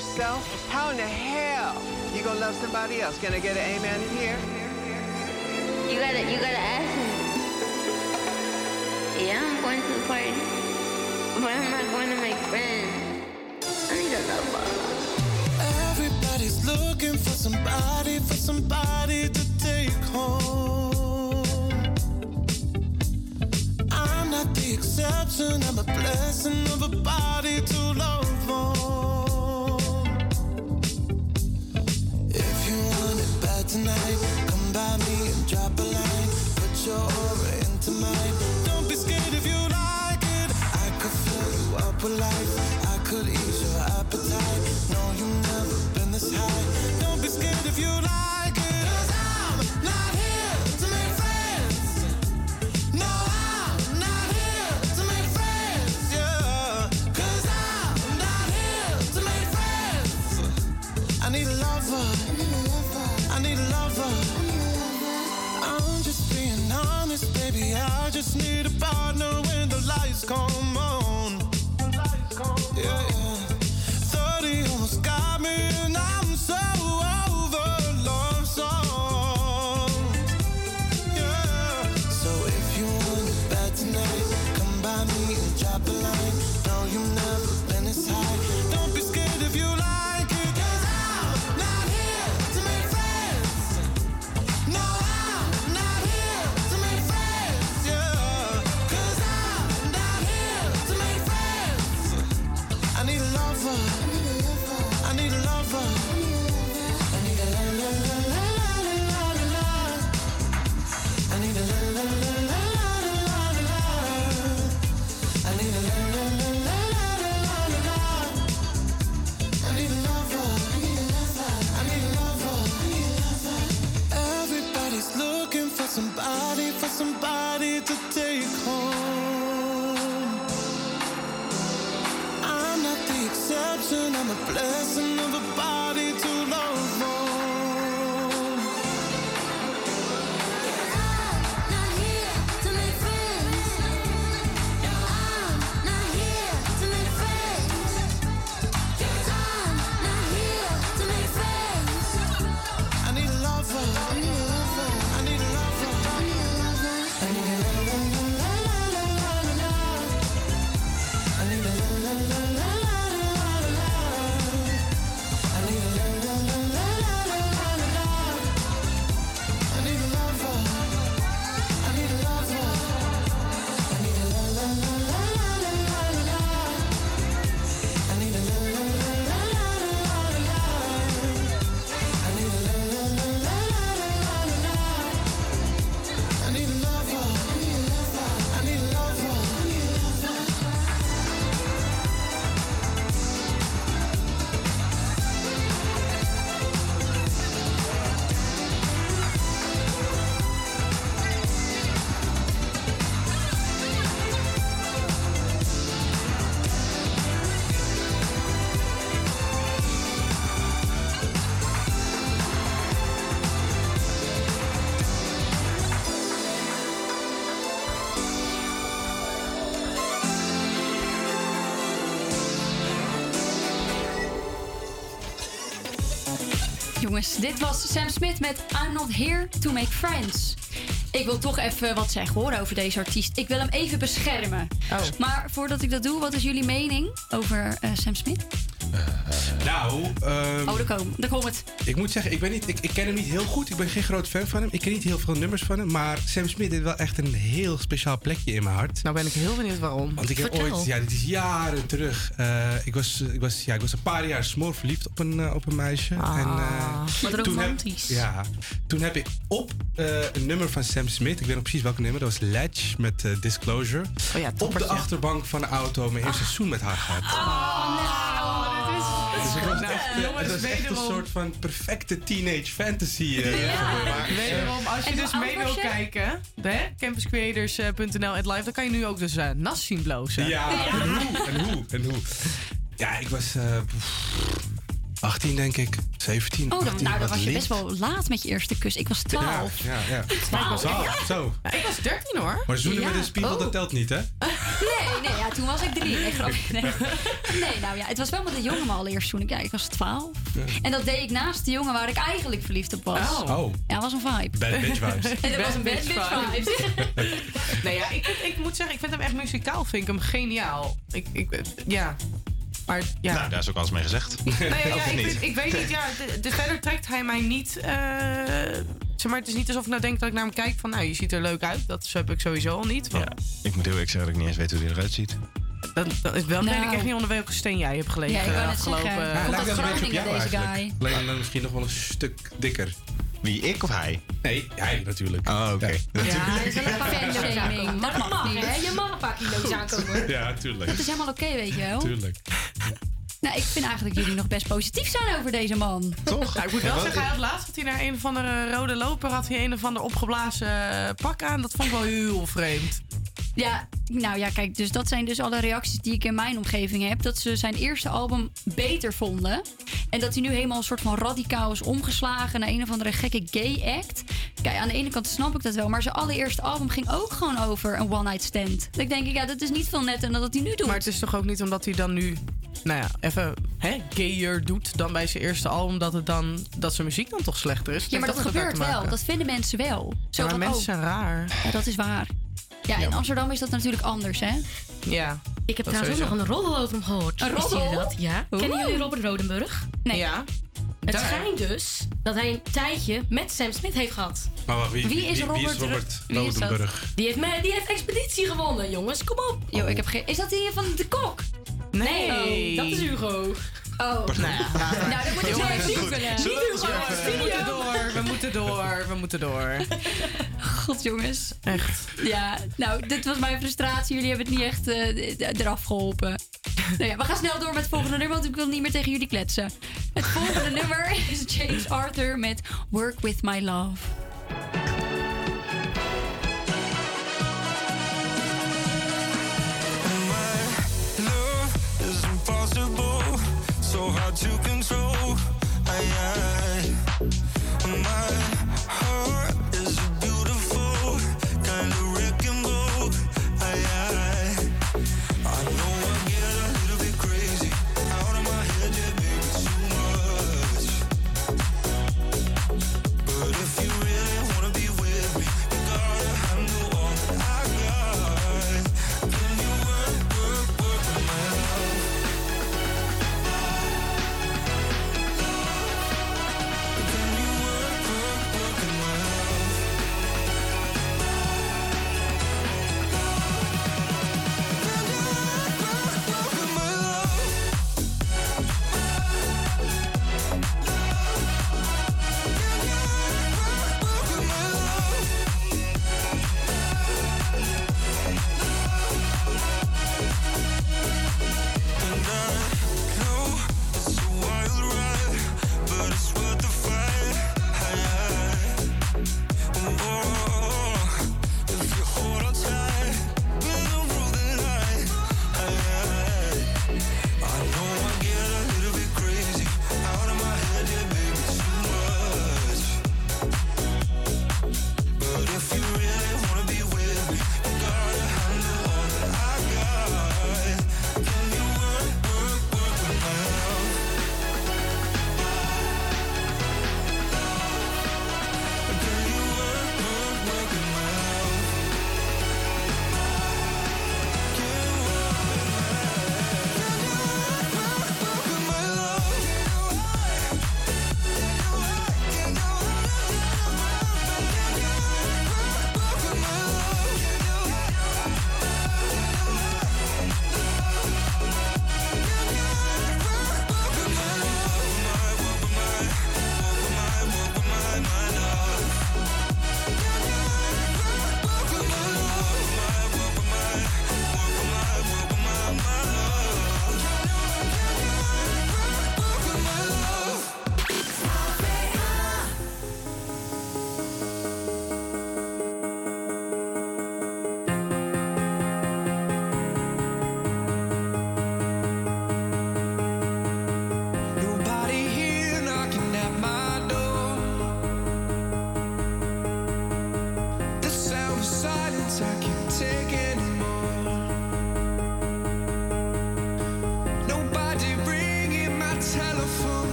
Yourself, how in the hell you gonna love somebody else? Can I get an amen blessing, I'm a blessing of a body too long. Jongens, dit was Sam Smith met I'm Not Here to Make Friends. Ik wil toch even wat zeggen hoor over deze artiest. Ik wil hem even beschermen. Maar voordat ik dat doe, wat is jullie mening over eh, Sam Smith? Nou, ehm, oh, daar komt daar komt het. ik moet zeggen, ik, ben niet, ik, ik ken hem niet heel goed. Ik ben geen groot fan van hem. Ik ken niet heel veel nummers van hem. Maar Sam Smith heeft wel echt een heel speciaal plekje in mijn hart. Nou ben ik heel benieuwd waarom. Want ik heb Vertel. ooit, ja, dit is jaren terug. eh, ik, was, ik, was, ja, ik was een paar jaar smoor verliefd op een, eh, op een meisje. en, eh, wat toen heb- romantisch. ja, toen heb ik op eh, een nummer van Sam Smith, ik weet nog precies welk nummer, dat was Ledge met Disclosure. op de achterbank van de auto mijn eerste seizoen met haar gehad. Dus het Nou, eh, jongens, het was echt een soort van perfecte teenage fantasy. eh, gemaakt. Wederom, als je En dus mee wil kijken, hè, campuscreators.nl en live, dan kan je nu ook dus eh, Nas zien blozen. Ja, en hoe, en hoe, en hoe. Ja, ik was... eh, 18 denk ik. 17, Oh, dan, 18. nou, dan was je lief. best wel laat met je eerste kus. Ik was 12. Ja, ja, ja. Maar ik was- Zo, zo. Ja, ik was 13 hoor. Maar zoenen Ja. met een spiegel, Oh. dat telt niet, hè? [LAUGHS] Nee, nee, ja, toen was ik drie. Nee, grapje. Nee. [LAUGHS] nee, nou ja, het was wel met een jongen mijn allereerst toen ik, ja, ik was 12. En dat deed ik naast de jongen waar ik eigenlijk verliefd op was. Oh. Oh. Ja, was een vibe. Bad bitch vibes. [LAUGHS] En dat was een bad bitch vibe. nee, ja, ik, ik moet zeggen, ik vind hem echt muzikaal vind ik hem geniaal. Ik, ik, ja. Maar ja. Nou, daar is ook alles mee gezegd. Nou ja, [LAUGHS] ja, ik, niet? weet, ik weet niet, ja, de, de verder trekt hij mij niet. eh, zeg maar, het is niet alsof ik nou denk dat ik naar hem kijk van, nou, je ziet er leuk uit. Dat heb ik sowieso al niet. Want Ik moet heel eerlijk zeggen dat ik niet eens weet hoe hij eruit ziet. dat, dat is wel Nou. weet ik echt niet onder welke steen jij hebt gelegen Ja, ik de net afgelopen. Ja, lijkt een beetje op jou deze eigenlijk. guy. Alleen dan misschien nog wel een stuk dikker. Wie, ik of hij? Nee, hij natuurlijk. Oh, oké. Ja, dat [LAUGHS] is wel een fanshaming. Dat mag niet. hè? Je mag een paar kilo's aankomen. Ja, tuurlijk. Het is helemaal oké, weet je wel. Tuurlijk. Nou, ik vind eigenlijk dat jullie nog best positief zijn over deze man. Toch? Ja, ik moet wel zeggen, hij had laatst had hij naar een of andere rode loper had hij een of ander opgeblazen pak aan. Dat vond ik wel heel vreemd. Ja, nou ja, kijk, dus dat zijn dus alle reacties die ik in mijn omgeving heb. Dat ze zijn eerste album beter vonden. En dat hij nu helemaal een soort van radicaal is omgeslagen naar een of andere gekke gay act. Kijk, aan de ene kant snap ik dat wel, maar zijn allereerste album ging ook gewoon over een one-night stand. Denk ik, ja, dat is niet veel netter dan dat hij nu doet. Maar het is toch ook niet omdat hij dan nu, nou ja, even hè, gayer doet dan bij zijn eerste album, dat, het dan, dat zijn muziek dan toch slechter is. Ja, denk maar dat met gebeurt wel. Dat vinden mensen wel. Zo Ja, maar van, mensen oh, zijn raar. Ja, dat is waar. Ja, in Amsterdam is dat natuurlijk anders, hè? Ja. Ik heb trouwens ook nog een roddel over hem gehoord. Een roddel? dat? Ja. Oeh. Kennen jullie Robert Rodenburg? Nee. Ja. Het Daar. schijnt dus dat hij een tijdje met Sam Smith heeft gehad. Maar wacht, wie, Wie is wie, wie is Robert Ro- Robert wie is dat? Rodenburg? Die heeft, me, die heeft expeditie gewonnen, jongens. Kom op. Yo, ik heb geen... Is dat die van de kok? Nee. Oh, dat is Hugo. Oh. Nou, ja, Nou, dan moet ik zo Jongens, even googelen. Niet we- Hugo, we moeten door, we moeten door, we moeten door. God, jongens. Echt. Ja, nou, dit was mijn frustratie. Jullie hebben het niet echt eh, eraf geholpen. Nou ja, we gaan snel door met het volgende nummer, want ik wil niet meer tegen jullie kletsen. Het volgende [LAUGHS] nummer is James Arthur met Work With My. Love to control. I, I,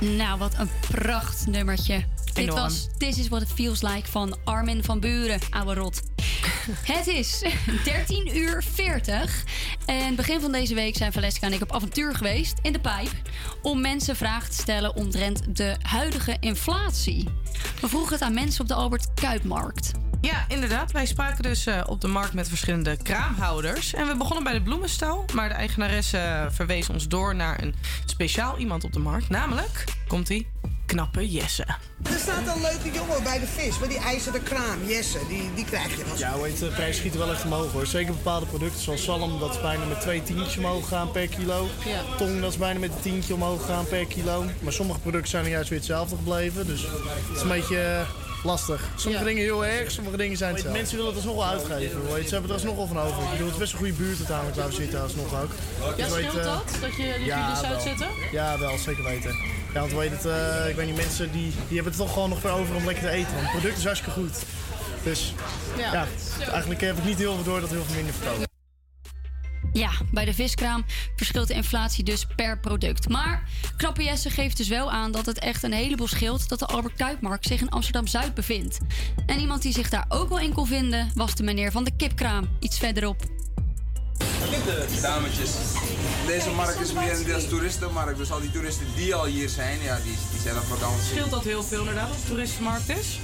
Nou, wat een prachtnummertje. Dit Enorm. was This is what it feels like van Armin van Buren, ouwe rot. [LAUGHS] Het is 13 uur 40. En begin van deze week zijn Valeska en ik op avontuur geweest in de pijp. Om mensen vragen te stellen omtrent de huidige inflatie. We vroegen het aan mensen op de Albert Kuipmarkt. Inderdaad. Wij spraken dus eh, op de markt met verschillende kraamhouders. En we begonnen bij de bloemenstal. Maar de eigenaresse eh, verwees ons door naar een speciaal iemand op de markt. Namelijk, komt-ie, knappe Jesse. Er staat een leuke jongen bij de vis, met die ijzeren kraam. Jesse, die, die krijg je wel. Ja, heet, de prijs schiet wel echt omhoog hoor. Zeker bepaalde producten zoals zalm, dat is bijna met twee tientjes omhoog gaan per kilo. Tong, dat is bijna met een tientje omhoog gaan per kilo. Maar sommige producten zijn er juist weer hetzelfde gebleven. Dus het is een beetje eh, lastig. Sommige dingen heel erg, sommige dingen zijn hetzelfde. Mensen willen het alsnog wel uitgeven. Hoor. Ze hebben er alsnog wel van over. Ik bedoel, het is best een goede buurt uiteindelijk waar we zitten alsnog ook. Ja, Dus weet, scheelt eh, dat? Dat je die ja, wel. uitzetten? Ja, wel, zeker weten. Ja, want weet het, eh, ik weet niet, mensen die, die hebben het toch gewoon nog voor over om lekker te eten. Want het product is hartstikke goed. Dus Ja. ja, eigenlijk heb ik niet heel veel door dat heel veel minder verkopen. Ja, bij de viskraam verschilt de inflatie dus per product. Maar Knappe Jesse geeft dus wel aan dat het echt een heleboel scheelt dat de Albert Kuipmarkt zich in Amsterdam-Zuid bevindt. En iemand die zich daar ook wel in kon vinden was de meneer van de kipkraam, iets verderop. De dametjes. Deze markt is meer een deels toeristenmarkt. Dus al die toeristen die al hier zijn, ja, die, die zijn op vakantie. Scheelt dat heel veel inderdaad als het toeristenmarkt is?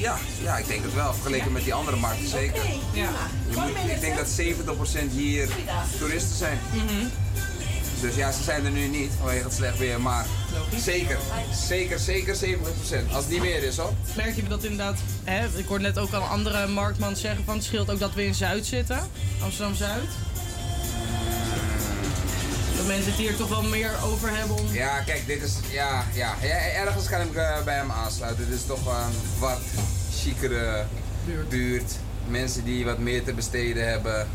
Ja, ja, ik denk het wel. Vergeleken met die andere markten zeker. Ja. Je moet, ik denk dat 70% hier toeristen zijn. Mhm. Dus ja, ze zijn er nu niet vanwege het slecht weer. Maar zeker, zeker, zeker 70%. Als het niet meer is hoor. Merk je dat inderdaad, hè, ik hoorde net ook al een andere marktman zeggen van het scheelt ook dat we in Zuid zitten, Amsterdam-Zuid. Dat mensen het hier toch wel meer over hebben om... Ja, kijk, dit is. Ja, ja, ja ergens kan ik eh, bij hem aansluiten. Dit is toch een wat chicere buurt. Mensen die wat meer te besteden hebben.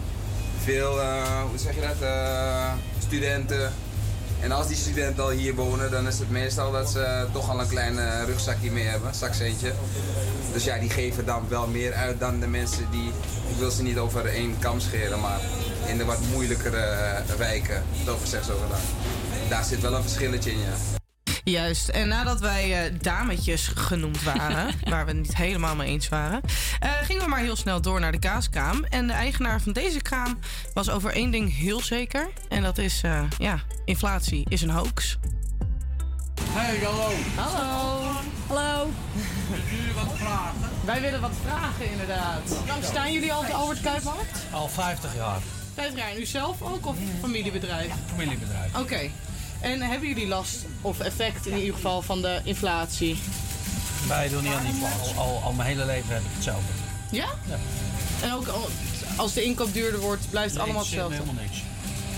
Veel, eh, hoe zeg je dat? eh, studenten. En als die studenten al hier wonen, dan is het meestal dat ze toch al een klein eh, rugzakje mee hebben, zakcentje. Dus ja, die geven dan wel meer uit dan de mensen die, ik wil ze niet over één kam scheren, maar in de wat moeilijkere eh, wijken, zo gezegd zo gedaan. Daar zit wel een verschilletje in, ja. Juist, en nadat wij eh, dametjes genoemd waren, [LAUGHS] waar we het niet helemaal mee eens waren, eh, gingen we maar heel snel door naar de kaaskraam. En de eigenaar van deze kraam was over één ding heel zeker. En dat is, eh, ja, inflatie is een hoax. Hey, hallo. Hallo. Hallo. jullie wat vragen? Wij willen wat vragen, inderdaad. Nou, staan jullie al op de Albert Kuipmarkt? Al 50 jaar. 50 jaar. En u zelf ook of familiebedrijf? Familiebedrijf. Oké. En hebben jullie last of effect in ieder geval van de inflatie? Wij doen niet aan inflatie. Al, al mijn hele leven heb ik hetzelfde. Ja? Ja. En ook al- als de inkoop duurder wordt, blijft het allemaal hetzelfde? Helemaal niks.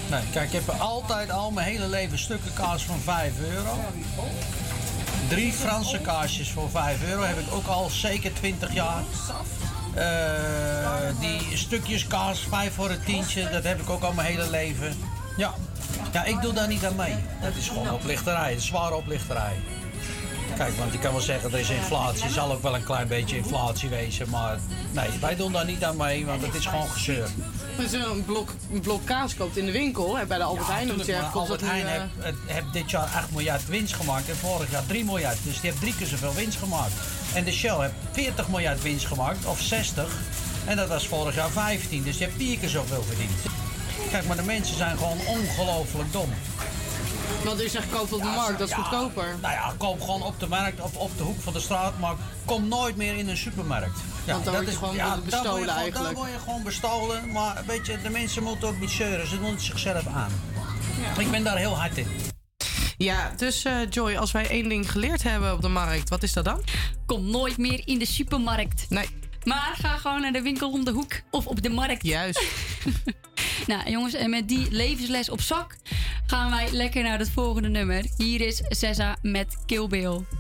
Nee, kijk, ik heb altijd al mijn hele leven stukken kaas van 5 euro. Drie Franse kaasjes voor 5 euro heb ik ook al zeker 20 jaar. Eh, die stukjes kaas, 5 voor een tientje, dat heb ik ook al mijn hele leven. Ja. Ja, ik doe daar niet aan mee. Dat is gewoon oplichterij, is zware oplichterij. Kijk, want je kan wel zeggen er is inflatie, er zal ook wel een klein beetje inflatie wezen, maar nee, wij doen daar niet aan mee, want het is gewoon gezeur. Als je een blok, een blok kaas koopt in de winkel, hè, bij de Albert Heijn maar dergelijks, Albert Heijn heeft, het- heeft dit jaar 8 miljard winst gemaakt en vorig jaar 3 miljard. Dus die heeft drie keer zoveel winst gemaakt. En de Shell heeft 40 miljard winst gemaakt, of 60. En dat was vorig jaar 15, dus die heeft vier keer zoveel verdiend. Kijk, maar de mensen zijn gewoon ongelooflijk dom. Want u zegt koop op de markt, dat is ja, goedkoper. Nou ja, koop gewoon op de markt of op de hoek van de straat, maar kom nooit meer in een supermarkt. Ja, Want dan word je gewoon bestolen word je gewoon- eigenlijk. Dan word je gewoon bestolen, maar weet je, de mensen moeten ook niet zeuren, ze doen het zichzelf aan. Ik ben daar heel hard in. Ja, dus eh, Joy, als wij één ding geleerd hebben op de markt, wat is dat dan? Kom nooit meer in de supermarkt. Nee. Maar ga gewoon naar de winkel om de hoek of op de markt. Juist. [LAUGHS] nou jongens, en met die levensles op zak gaan wij lekker naar het volgende nummer. Hier is Sessa met Kill Bill.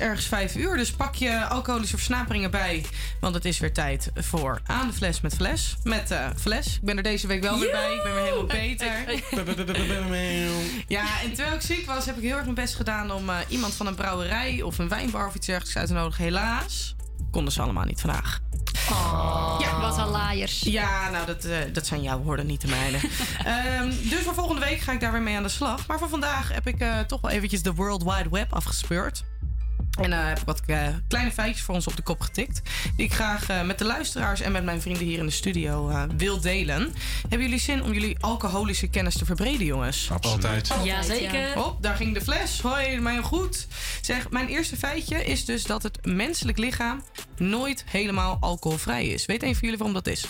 Ergens vijf uur, dus pak je alcoholische versnaperingen bij. Want het is weer tijd voor Aan de Fles met Fles. Met eh Fles. Ik ben er deze week wel weer bij. Ik ben weer helemaal beter. Ja, en terwijl ik ziek was, heb ik heel erg mijn best gedaan om eh, iemand van een brouwerij of een wijnbar of iets dergelijks uit te nodigen. Helaas konden ze allemaal niet vandaag. Ja, wat een laaiers. Ja, nou, dat, eh, dat zijn jouw woorden, niet de mijne. [LAUGHS] Ehm, dus voor volgende week ga ik daar weer mee aan de slag. Maar voor vandaag heb ik eh, toch wel eventjes de World Wide Web afgespeurd. En eh heb ik wat eh, kleine feitjes voor ons op de kop getikt. Die ik graag eh, met de luisteraars en met mijn vrienden hier in de studio eh, wil delen. Hebben jullie zin om jullie alcoholische kennis te verbreden, jongens? Altijd. Jazeker. Hop, daar ging de fles. Hoi, mij goed. Zeg, mijn eerste feitje is dus dat het menselijk lichaam nooit helemaal alcoholvrij is. Weet een van jullie waarom dat is?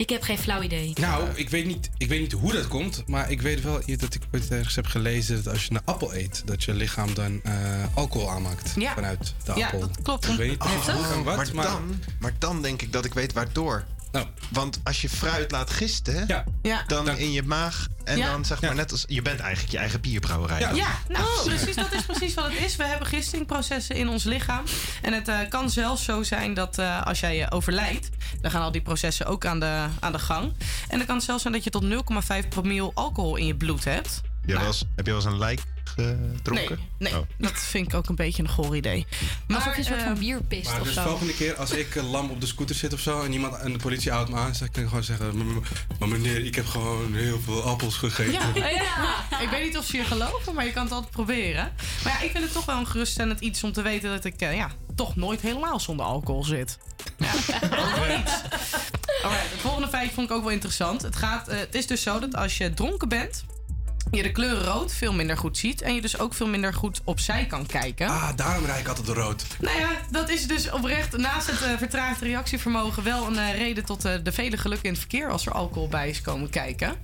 Ik heb geen flauw idee. Nou, ik weet, niet, ik weet niet hoe dat komt, maar ik weet wel dat ik ooit ergens heb gelezen dat als je een appel eet, dat je lichaam dan eh, alcohol aanmaakt Ja. vanuit de Ja, appel. dat klopt. Ik weet niet en wat, maar, maar, dan, maar dan denk ik dat ik weet waardoor. Want als je fruit laat gisten, Ja. dan in je maag en Ja. dan zeg maar net als je bent eigenlijk je eigen bierbrouwerij. Ja, nou precies, dat is precies wat het is. We hebben gistingprocessen in ons lichaam. En het eh, kan zelfs zo zijn dat eh, als jij overlijdt, dan gaan al die processen ook aan de, aan de gang. En dan kan het zelfs zijn dat je tot 0,5 promil alcohol in je bloed hebt. Heb je wel eens- heb je wel eens een lijk gedronken? Nee, nee Oh. dat vind ik ook een beetje een goor idee. Alsof je een soort van eh, bierpist Maar of dus zo. volgende keer als ik eh, lam op de scooter zit of zo en iemand en de politie houdt me aan, dan kan ik gewoon zeggen: "M- m- Maar meneer, ik heb gewoon heel veel appels gegeten. Ja, ja. ik weet niet of ze je geloven, maar je kan het altijd proberen. Maar ja, ik vind het toch wel een geruststellend iets om te weten dat ik eh, ja, toch nooit helemaal zonder alcohol zit. Ja. [LAUGHS] Alright, het volgende feitje vond ik ook wel interessant. Het, gaat, eh, het is dus zo dat als je dronken bent, je de kleur rood veel minder goed ziet. En je dus ook veel minder goed opzij kan kijken. Ah, daarom rijd ik altijd de rood. Nou ja, dat is dus oprecht naast het eh, vertraagd reactievermogen wel een eh, reden tot eh, de vele gelukken in het verkeer als er alcohol bij is komen kijken.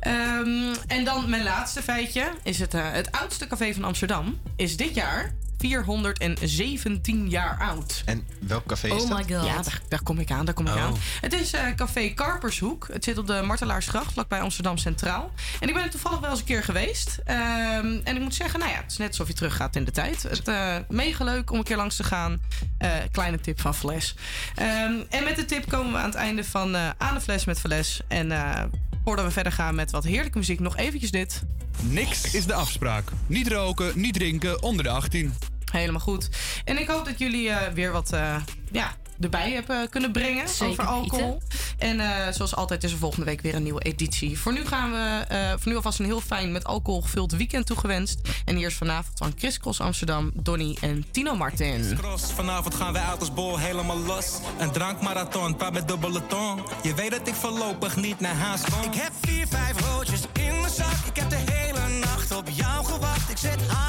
Ehm, en dan mijn laatste feitje is het, het oudste café van Amsterdam is dit jaar 417 jaar oud. En welk café is Oh dat? my god. Ja, daar, daar kom ik aan, daar kom ik Oh. aan. Het is eh, café Karpershoek. Het zit op de Martelaarsgracht, vlakbij Amsterdam Centraal. En ik ben er toevallig wel eens een keer geweest. Ehm, en ik moet zeggen, nou ja, het is net alsof je teruggaat in de tijd. Het eh mega leuk om een keer langs te gaan. Eh, kleine tip van Fles. Ehm, en met de tip komen we aan het einde van eh, Aan de Fles met Fles. En eh, voordat we verder gaan met wat heerlijke muziek, nog eventjes dit. Niks is de afspraak. Niet roken, niet drinken onder de 18. Helemaal goed. En ik hoop dat jullie eh, weer wat eh, ja, erbij hebben kunnen brengen Zeker over alcohol. weten. En eh, zoals altijd is er volgende week weer een nieuwe editie. Voor nu gaan we eh, voor nu alvast een heel fijn met alcohol gevuld weekend toegewenst. En hier is vanavond van Chris Cross Amsterdam, Donny en Tino Martin. Cross, vanavond gaan wij uit als bol helemaal los. Een drankmarathon, paar met dubbele tong. Je weet dat ik voorlopig niet naar huis kom. Ik heb vier, vijf roodjes in mijn zak. Ik heb de hele nacht op jou gewacht. Ik zet hazes aan.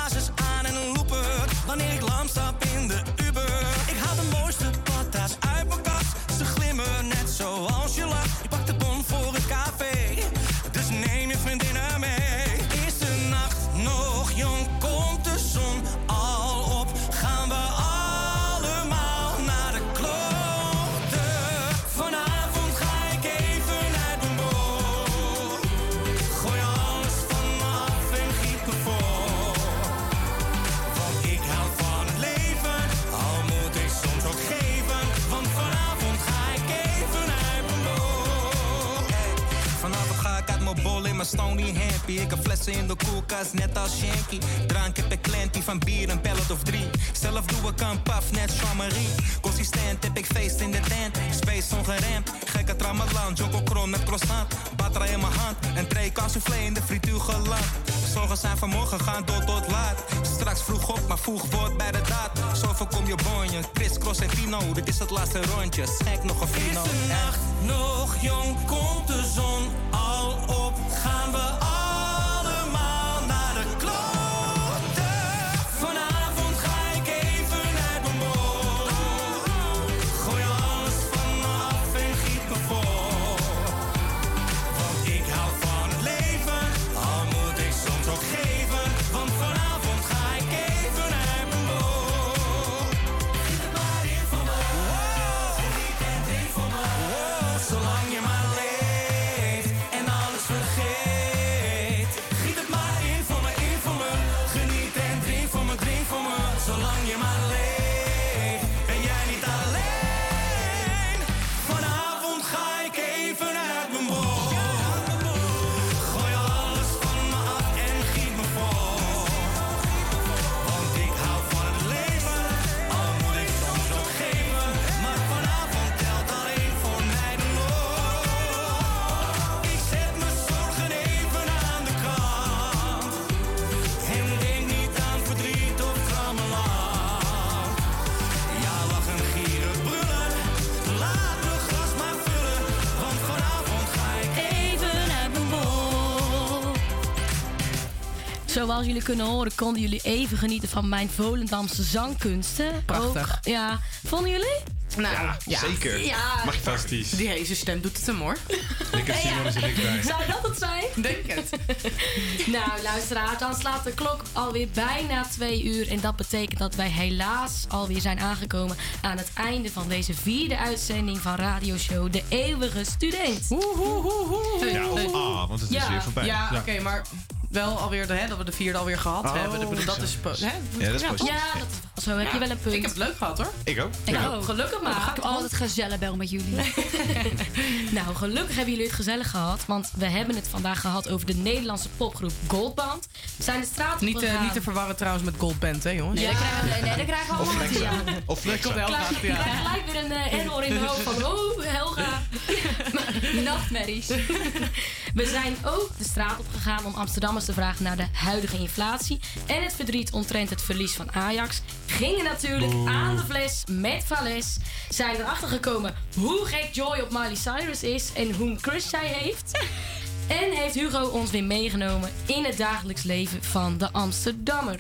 Wanneer ik lam stap een Stony Happy. Ik heb flessen in de koelkast, net als Shanky. Drank heb ik klantie van bier, een pellet of drie. Zelf doe ik een paf, net Jean-Marie. Consistent heb ik feest in de tent. Space ongeremd, gekke tramalan. Joko kron met croissant. Batra in mijn hand, en tray soufflé in de frituur geland. Zorgen zijn vanmorgen gaan door tot laat. Straks vroeg op, maar vroeg wordt bij de daad. Zo voorkom je bonje, Chris, Cross en Tino. Dit is het laatste rondje, schenk nog een fino. Is de nacht nog jong, komt de zon al op, gaan we allemaal Zoals jullie kunnen horen, konden jullie even genieten van mijn Volendamse zangkunsten. Prachtig. Ook, ja, vonden jullie? Nou, ja. Zeker. Ja. Fantastisch. Die hele stem doet het hem hoor. [LAUGHS] Ik heb Simon er niks [LAUGHS] bij. Zou dat het zijn? Denk het. [LAUGHS] nou, luisteraar, dan slaat de klok alweer bijna twee uur. En dat betekent dat wij helaas alweer zijn aangekomen aan het einde van deze vierde uitzending van radioshow De Eeuwige Student. Ja, of ah, want het is Ja. weer voorbij. Ja, oké, maar wel alweer de, hè, dat we de vierde alweer gehad Oh, hebben. Ik bedoel, dat is, hè? Ja, dat is positief. Ja, dat zo. Heb je wel een punt. Ik heb het leuk gehad hoor. Ik ook. Ik Ja. ook. Gelukkig maar. Ik heb altijd gezellig bel met jullie. [LAUGHS] Nou, gelukkig hebben jullie het gezellig gehad. Want we hebben het vandaag gehad over de Nederlandse popgroep Goldband. We zijn de straat Niet, eh, opgegaan. niet te verwarren trouwens met Goldband, hè jongens? Nee, dat krijgen we, nee, dat krijgen we allemaal. Ja. Flexa. Of Flexa. Komt wel Krijg- ja. gelijk weer een eh, error in de hoofd van... Oh, Helga. [LAUGHS] Nachtmerries. We zijn ook de straat op gegaan om Amsterdammers te vragen naar de huidige inflatie. En het verdriet omtrent het verlies van Ajax. Gingen natuurlijk aan de fles met Vales. Zijn erachter gekomen hoe gek Joy op Miley Cyrus is en hoe Chris zij heeft. [LAUGHS] En heeft Hugo ons weer meegenomen in het dagelijks leven van de Amsterdammer.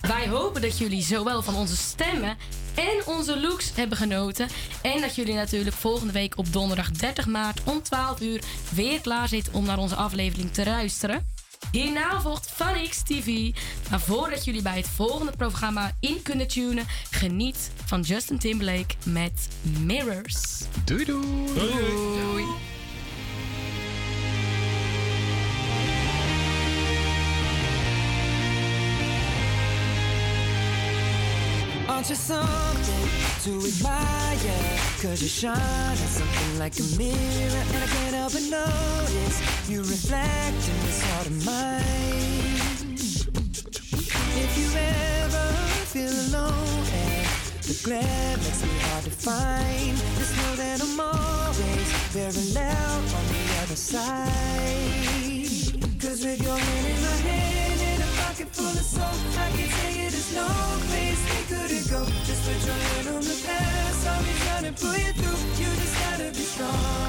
Wij hopen dat jullie zowel van onze stemmen en onze looks hebben genoten. En dat jullie natuurlijk volgende week op donderdag 30 maart om 12 uur weer klaar zitten om naar onze aflevering te luisteren. Hierna volgt Funix TV. Maar voordat jullie bij het volgende programma in kunnen tunen, geniet van Justin Timberlake met Mirrors. Doei doei. Doei. Aren't you something to admire? Cause you shine something like a mirror And I can't help but notice You reflect in this heart of mine. If you ever feel alone And the glare makes me hard to find. Just know that I'm always very loud on the other side. Cause with your hand in my hand and a pocket full of soul I can tell you there's no pull you through You just gotta be strong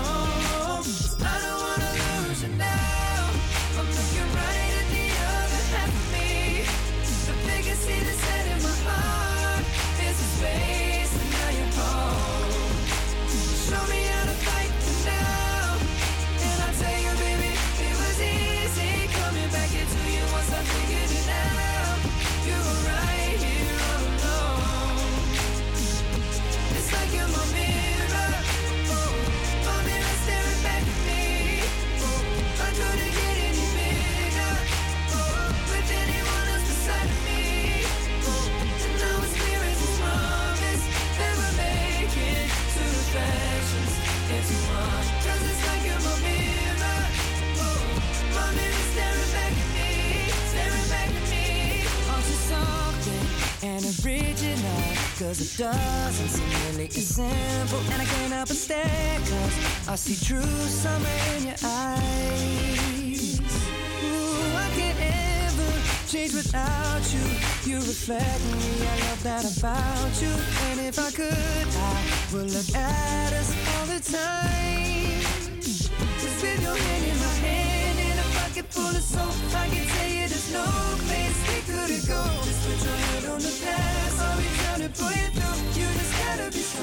simple. And I can't help but stare, cause I see true summer in your eyes. Ooh, I can't ever change without you. You reflect me, I love that about you. And if I could, I would look at us all the time. Just with your hand in my hand and a pocket full of soap, I can tell you there's no place we couldn't go. Just put your head on the past, I'll be trying to pull you through. You be.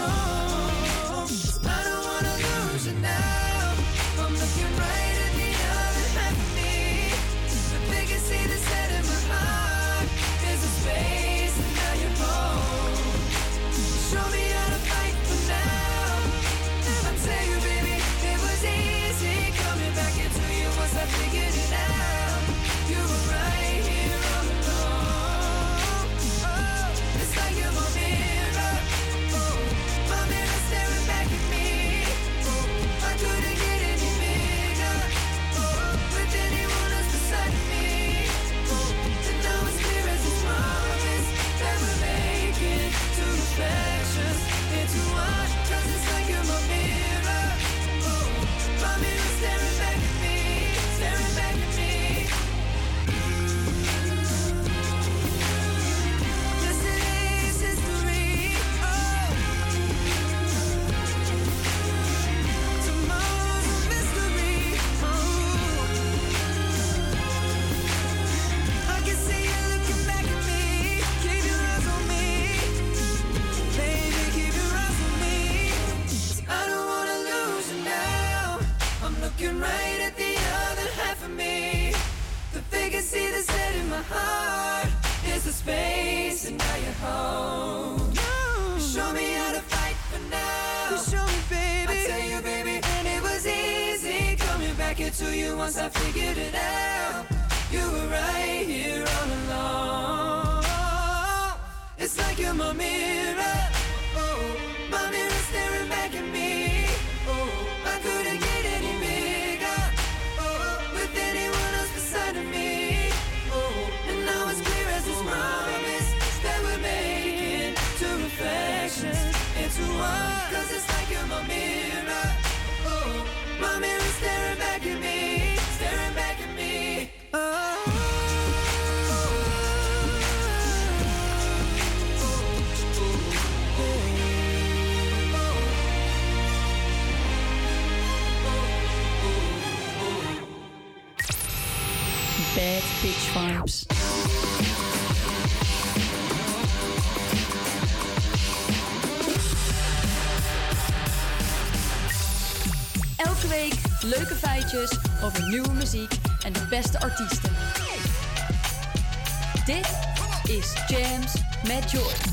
Heart is the space, and now you're home. You Show me how to fight for now. show me, baby. I tell you, baby, and it was easy coming back into you once I figured it out. You were right here all along. It's like you're my mirror. Oh, my mirror staring back at me. Elke week leuke feitjes over nieuwe muziek en de beste artiesten. Dit is Jams met Joy.